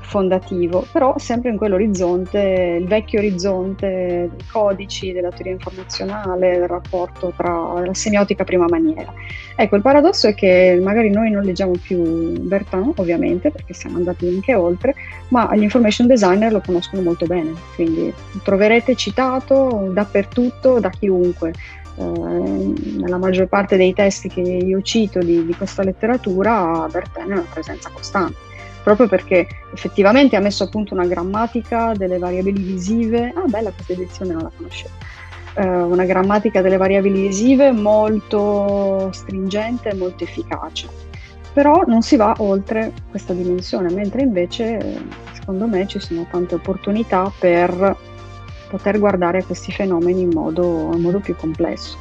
fondativo, però sempre in quell'orizzonte, il vecchio orizzonte dei codici, della teoria informazionale, del rapporto tra la semiotica prima maniera. Ecco, il paradosso è che magari noi non leggiamo più Bertin, ovviamente, perché siamo andati anche oltre, ma gli information designer lo conoscono molto bene, quindi troverete citato dappertutto, da chiunque. Eh, nella maggior parte dei testi che io cito di, di questa letteratura, Bertin è una presenza costante proprio perché effettivamente ha messo a punto una grammatica delle variabili visive. Ah, bella questa edizione, non la conoscevo. Eh, una grammatica delle variabili visive molto stringente e molto efficace. Però non si va oltre questa dimensione, mentre invece, secondo me, ci sono tante opportunità per poter guardare a questi fenomeni in modo, in modo più complesso.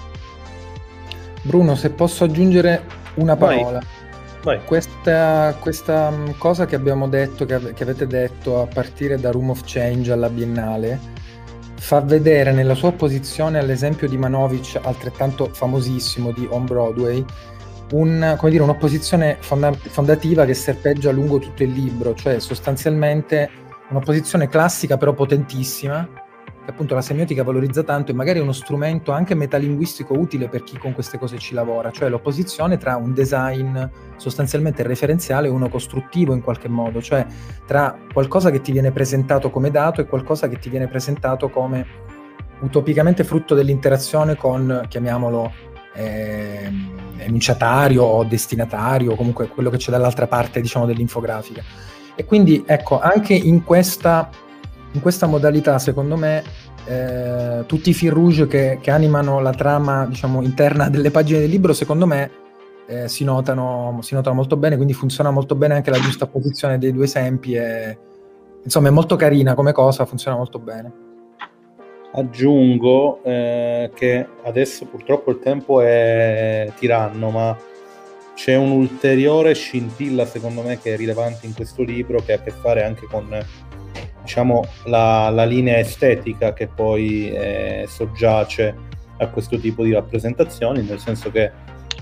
Bruno, se posso aggiungere una parola. Vai. Questa, questa, mm, cosa che abbiamo detto, che, che, avete detto a partire da Room of Change alla Biennale, fa vedere nella sua opposizione all'esempio di Manovic, altrettanto famosissimo di On Broadway, un, dire, un'opposizione fonda- fondativa che serpeggia lungo tutto il libro, cioè sostanzialmente un'opposizione classica però potentissima, appunto la semiotica valorizza tanto e magari è uno strumento anche metalinguistico utile per chi con queste cose ci lavora, cioè l'opposizione tra un design sostanzialmente referenziale e uno costruttivo in qualche modo, cioè tra qualcosa che ti viene presentato come dato e qualcosa che ti viene presentato come utopicamente frutto dell'interazione con, chiamiamolo, eh, enunciatario o destinatario, comunque quello che c'è dall'altra parte, diciamo, dell'infografica. E quindi, ecco, anche in questa in questa modalità, secondo me, eh, tutti i fil rouge che, che, animano la trama diciamo, interna delle pagine del libro, secondo me, eh, si, notano, si, notano, molto bene, quindi funziona molto bene anche la giusta posizione dei due esempi. E, insomma, è molto carina come cosa, funziona molto bene. Aggiungo eh, che adesso purtroppo il tempo è tiranno, ma c'è un'ulteriore scintilla, secondo me, che è rilevante in questo libro, che ha a che fare anche con diciamo, la, la linea estetica che poi eh, soggiace a questo tipo di rappresentazioni, nel senso che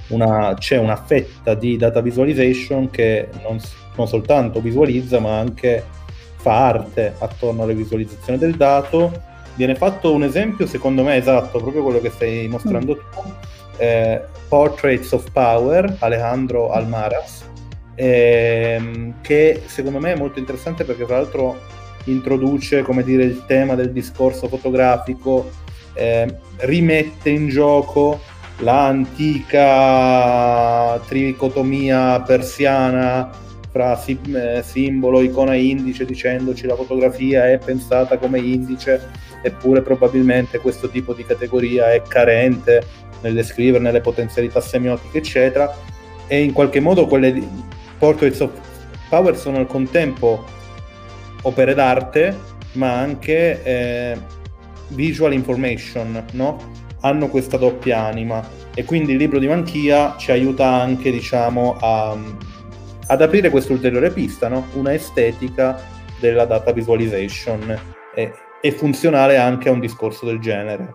una, c'è una fetta di data visualization che non, non, soltanto visualizza ma anche fa arte attorno alle visualizzazioni del dato. Viene fatto un esempio secondo me esatto, proprio quello che stai mostrando mm. tu, eh, Portraits of Power, Alejandro Almaras, ehm, che secondo me è molto interessante perché tra l'altro introduce come dire, il tema del discorso fotografico, eh, rimette in gioco l'antica tricotomia persiana fra eh, simbolo, icona indice, dicendoci la fotografia è pensata come indice, eppure probabilmente questo tipo di categoria è carente nel descriverne le potenzialità semiotiche, eccetera, e in qualche modo quelle portraits of power sono al contempo opere d'arte, ma anche eh, visual information, no? Hanno questa doppia anima e quindi il libro di Manchia ci aiuta anche, diciamo, a, ad aprire questa ulteriore pista, no? Una estetica della data visualization e, e funzionale anche a un discorso del genere.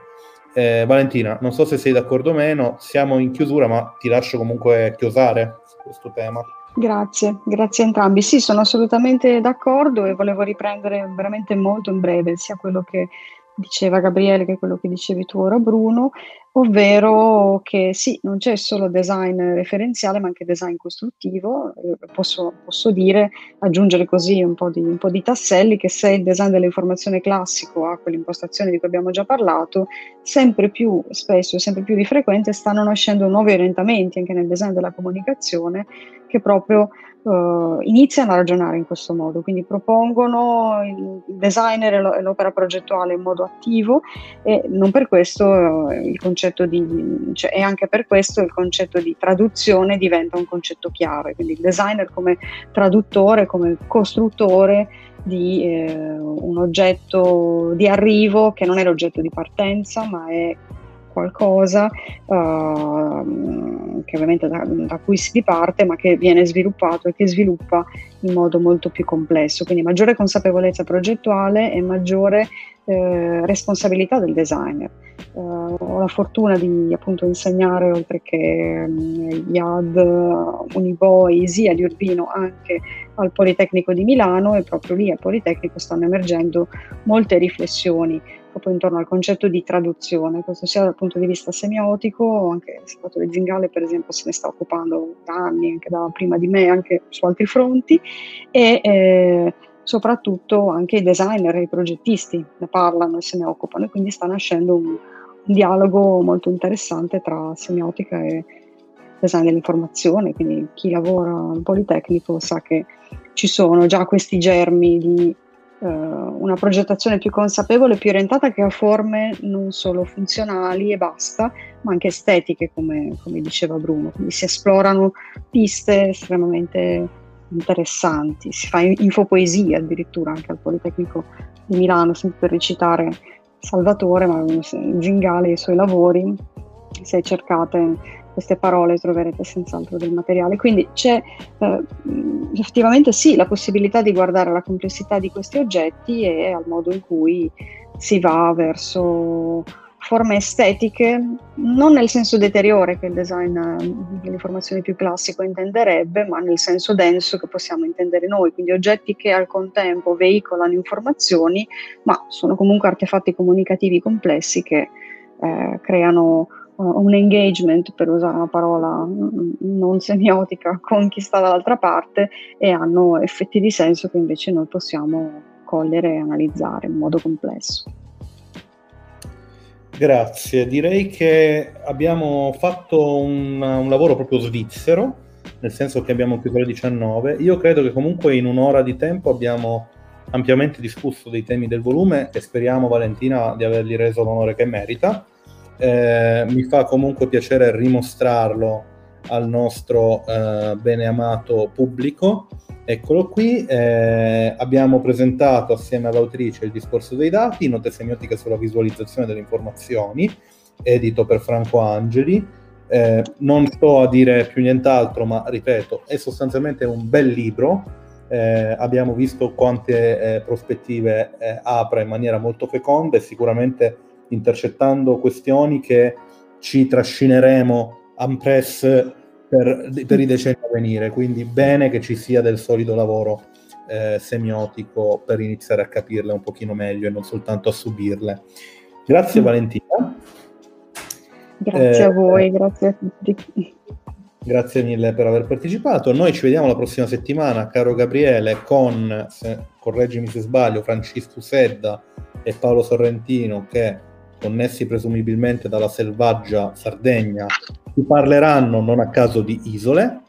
Eh, Valentina, non so se sei d'accordo o meno, siamo in chiusura, ma ti lascio comunque chiosare su questo tema. Grazie, grazie a entrambi. Sì, sono assolutamente d'accordo e volevo riprendere veramente molto in breve sia quello che diceva Gabriele che quello che dicevi tu ora Bruno, ovvero che sì, non c'è solo design referenziale ma anche design costruttivo, eh, posso, posso, dire, aggiungere così un po, di, un po' di tasselli, che se il design dell'informazione classico ha quell'impostazione di cui abbiamo già parlato, sempre più spesso e sempre più di frequente stanno nascendo nuovi orientamenti anche nel design della comunicazione che proprio uh, iniziano a ragionare in questo modo, quindi propongono il designer e l'opera progettuale in modo attivo e non per questo uh, il concetto di, cioè, e anche per questo il concetto di traduzione diventa un concetto chiave, quindi il designer come traduttore, come costruttore di eh, un oggetto di arrivo che non è l'oggetto di partenza ma è qualcosa uh, che ovviamente da, da, cui si riparte ma che viene sviluppato e che sviluppa in modo molto più complesso, quindi maggiore consapevolezza progettuale e maggiore eh, responsabilità del designer. Uh, ho la fortuna di appunto insegnare oltre che um, IAD, Unibo e ISIA di Urbino anche al Politecnico di Milano e proprio lì al Politecnico stanno emergendo molte riflessioni proprio intorno al concetto di traduzione, questo sia dal punto di vista semiotico, anche Salvatore Zingale per esempio se ne sta occupando da anni, anche da prima di me, anche su altri fronti, e eh, soprattutto anche i designer e i progettisti ne parlano e se ne occupano e quindi sta nascendo un, un dialogo molto interessante tra semiotica e design dell'informazione, quindi chi lavora al Politecnico sa che ci sono già questi germi di una progettazione più consapevole, più orientata che ha forme non solo funzionali e basta, ma anche estetiche, come, come diceva Bruno. Quindi si esplorano piste estremamente interessanti, si fa infopoesia addirittura anche al Politecnico di Milano, sempre per recitare Salvatore, ma Zingale e i suoi lavori, se cercate queste parole troverete senz'altro del materiale. Quindi c'è eh, effettivamente sì la possibilità di guardare la complessità di questi oggetti e al modo in cui si va verso forme estetiche, non nel senso deteriore che il design eh, dell'informazione più classico intenderebbe, ma nel senso denso che possiamo intendere noi, quindi oggetti che al contempo veicolano informazioni, ma sono comunque artefatti comunicativi complessi che eh, creano un engagement, per usare una parola non semiotica, con chi sta dall'altra parte e hanno effetti di senso che invece noi possiamo cogliere e analizzare in modo complesso. Grazie, direi che abbiamo fatto un, un lavoro proprio svizzero, nel senso che abbiamo chiuso alle 19. Io credo che comunque in un'ora di tempo abbiamo ampiamente discusso dei temi del volume e speriamo Valentina di avergli reso l'onore che merita eh, mi fa comunque piacere rimostrarlo al nostro eh, bene amato pubblico. Eccolo qui, eh, abbiamo presentato assieme all'autrice il discorso dei dati, note semiotiche sulla visualizzazione delle informazioni, edito per Franco Angeli. Eh, non sto a dire più nient'altro, ma ripeto, è sostanzialmente un bel libro. Eh, abbiamo visto quante eh, prospettive apre in maniera molto feconda e sicuramente intercettando questioni che ci trascineremo a press per, per, i decenni a venire, quindi bene che ci sia del solido lavoro eh, semiotico per iniziare a capirle un pochino meglio e non soltanto a subirle. Grazie mm. Valentina. Grazie eh, a voi, grazie a tutti. Grazie mille per aver partecipato. Noi ci vediamo la prossima settimana, caro Gabriele, con, se, correggimi se sbaglio, Francisco Sedda e Paolo Sorrentino che connessi presumibilmente dalla selvaggia Sardegna, si parleranno non a caso di isole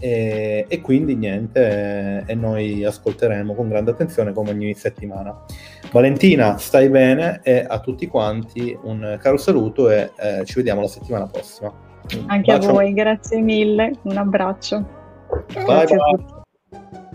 e, e quindi niente, e noi ascolteremo con grande attenzione come ogni settimana. Valentina, stai bene e a tutti quanti un caro saluto e eh, ci vediamo la settimana prossima. Anche Bacio. a voi, grazie mille, un abbraccio. Bye bye.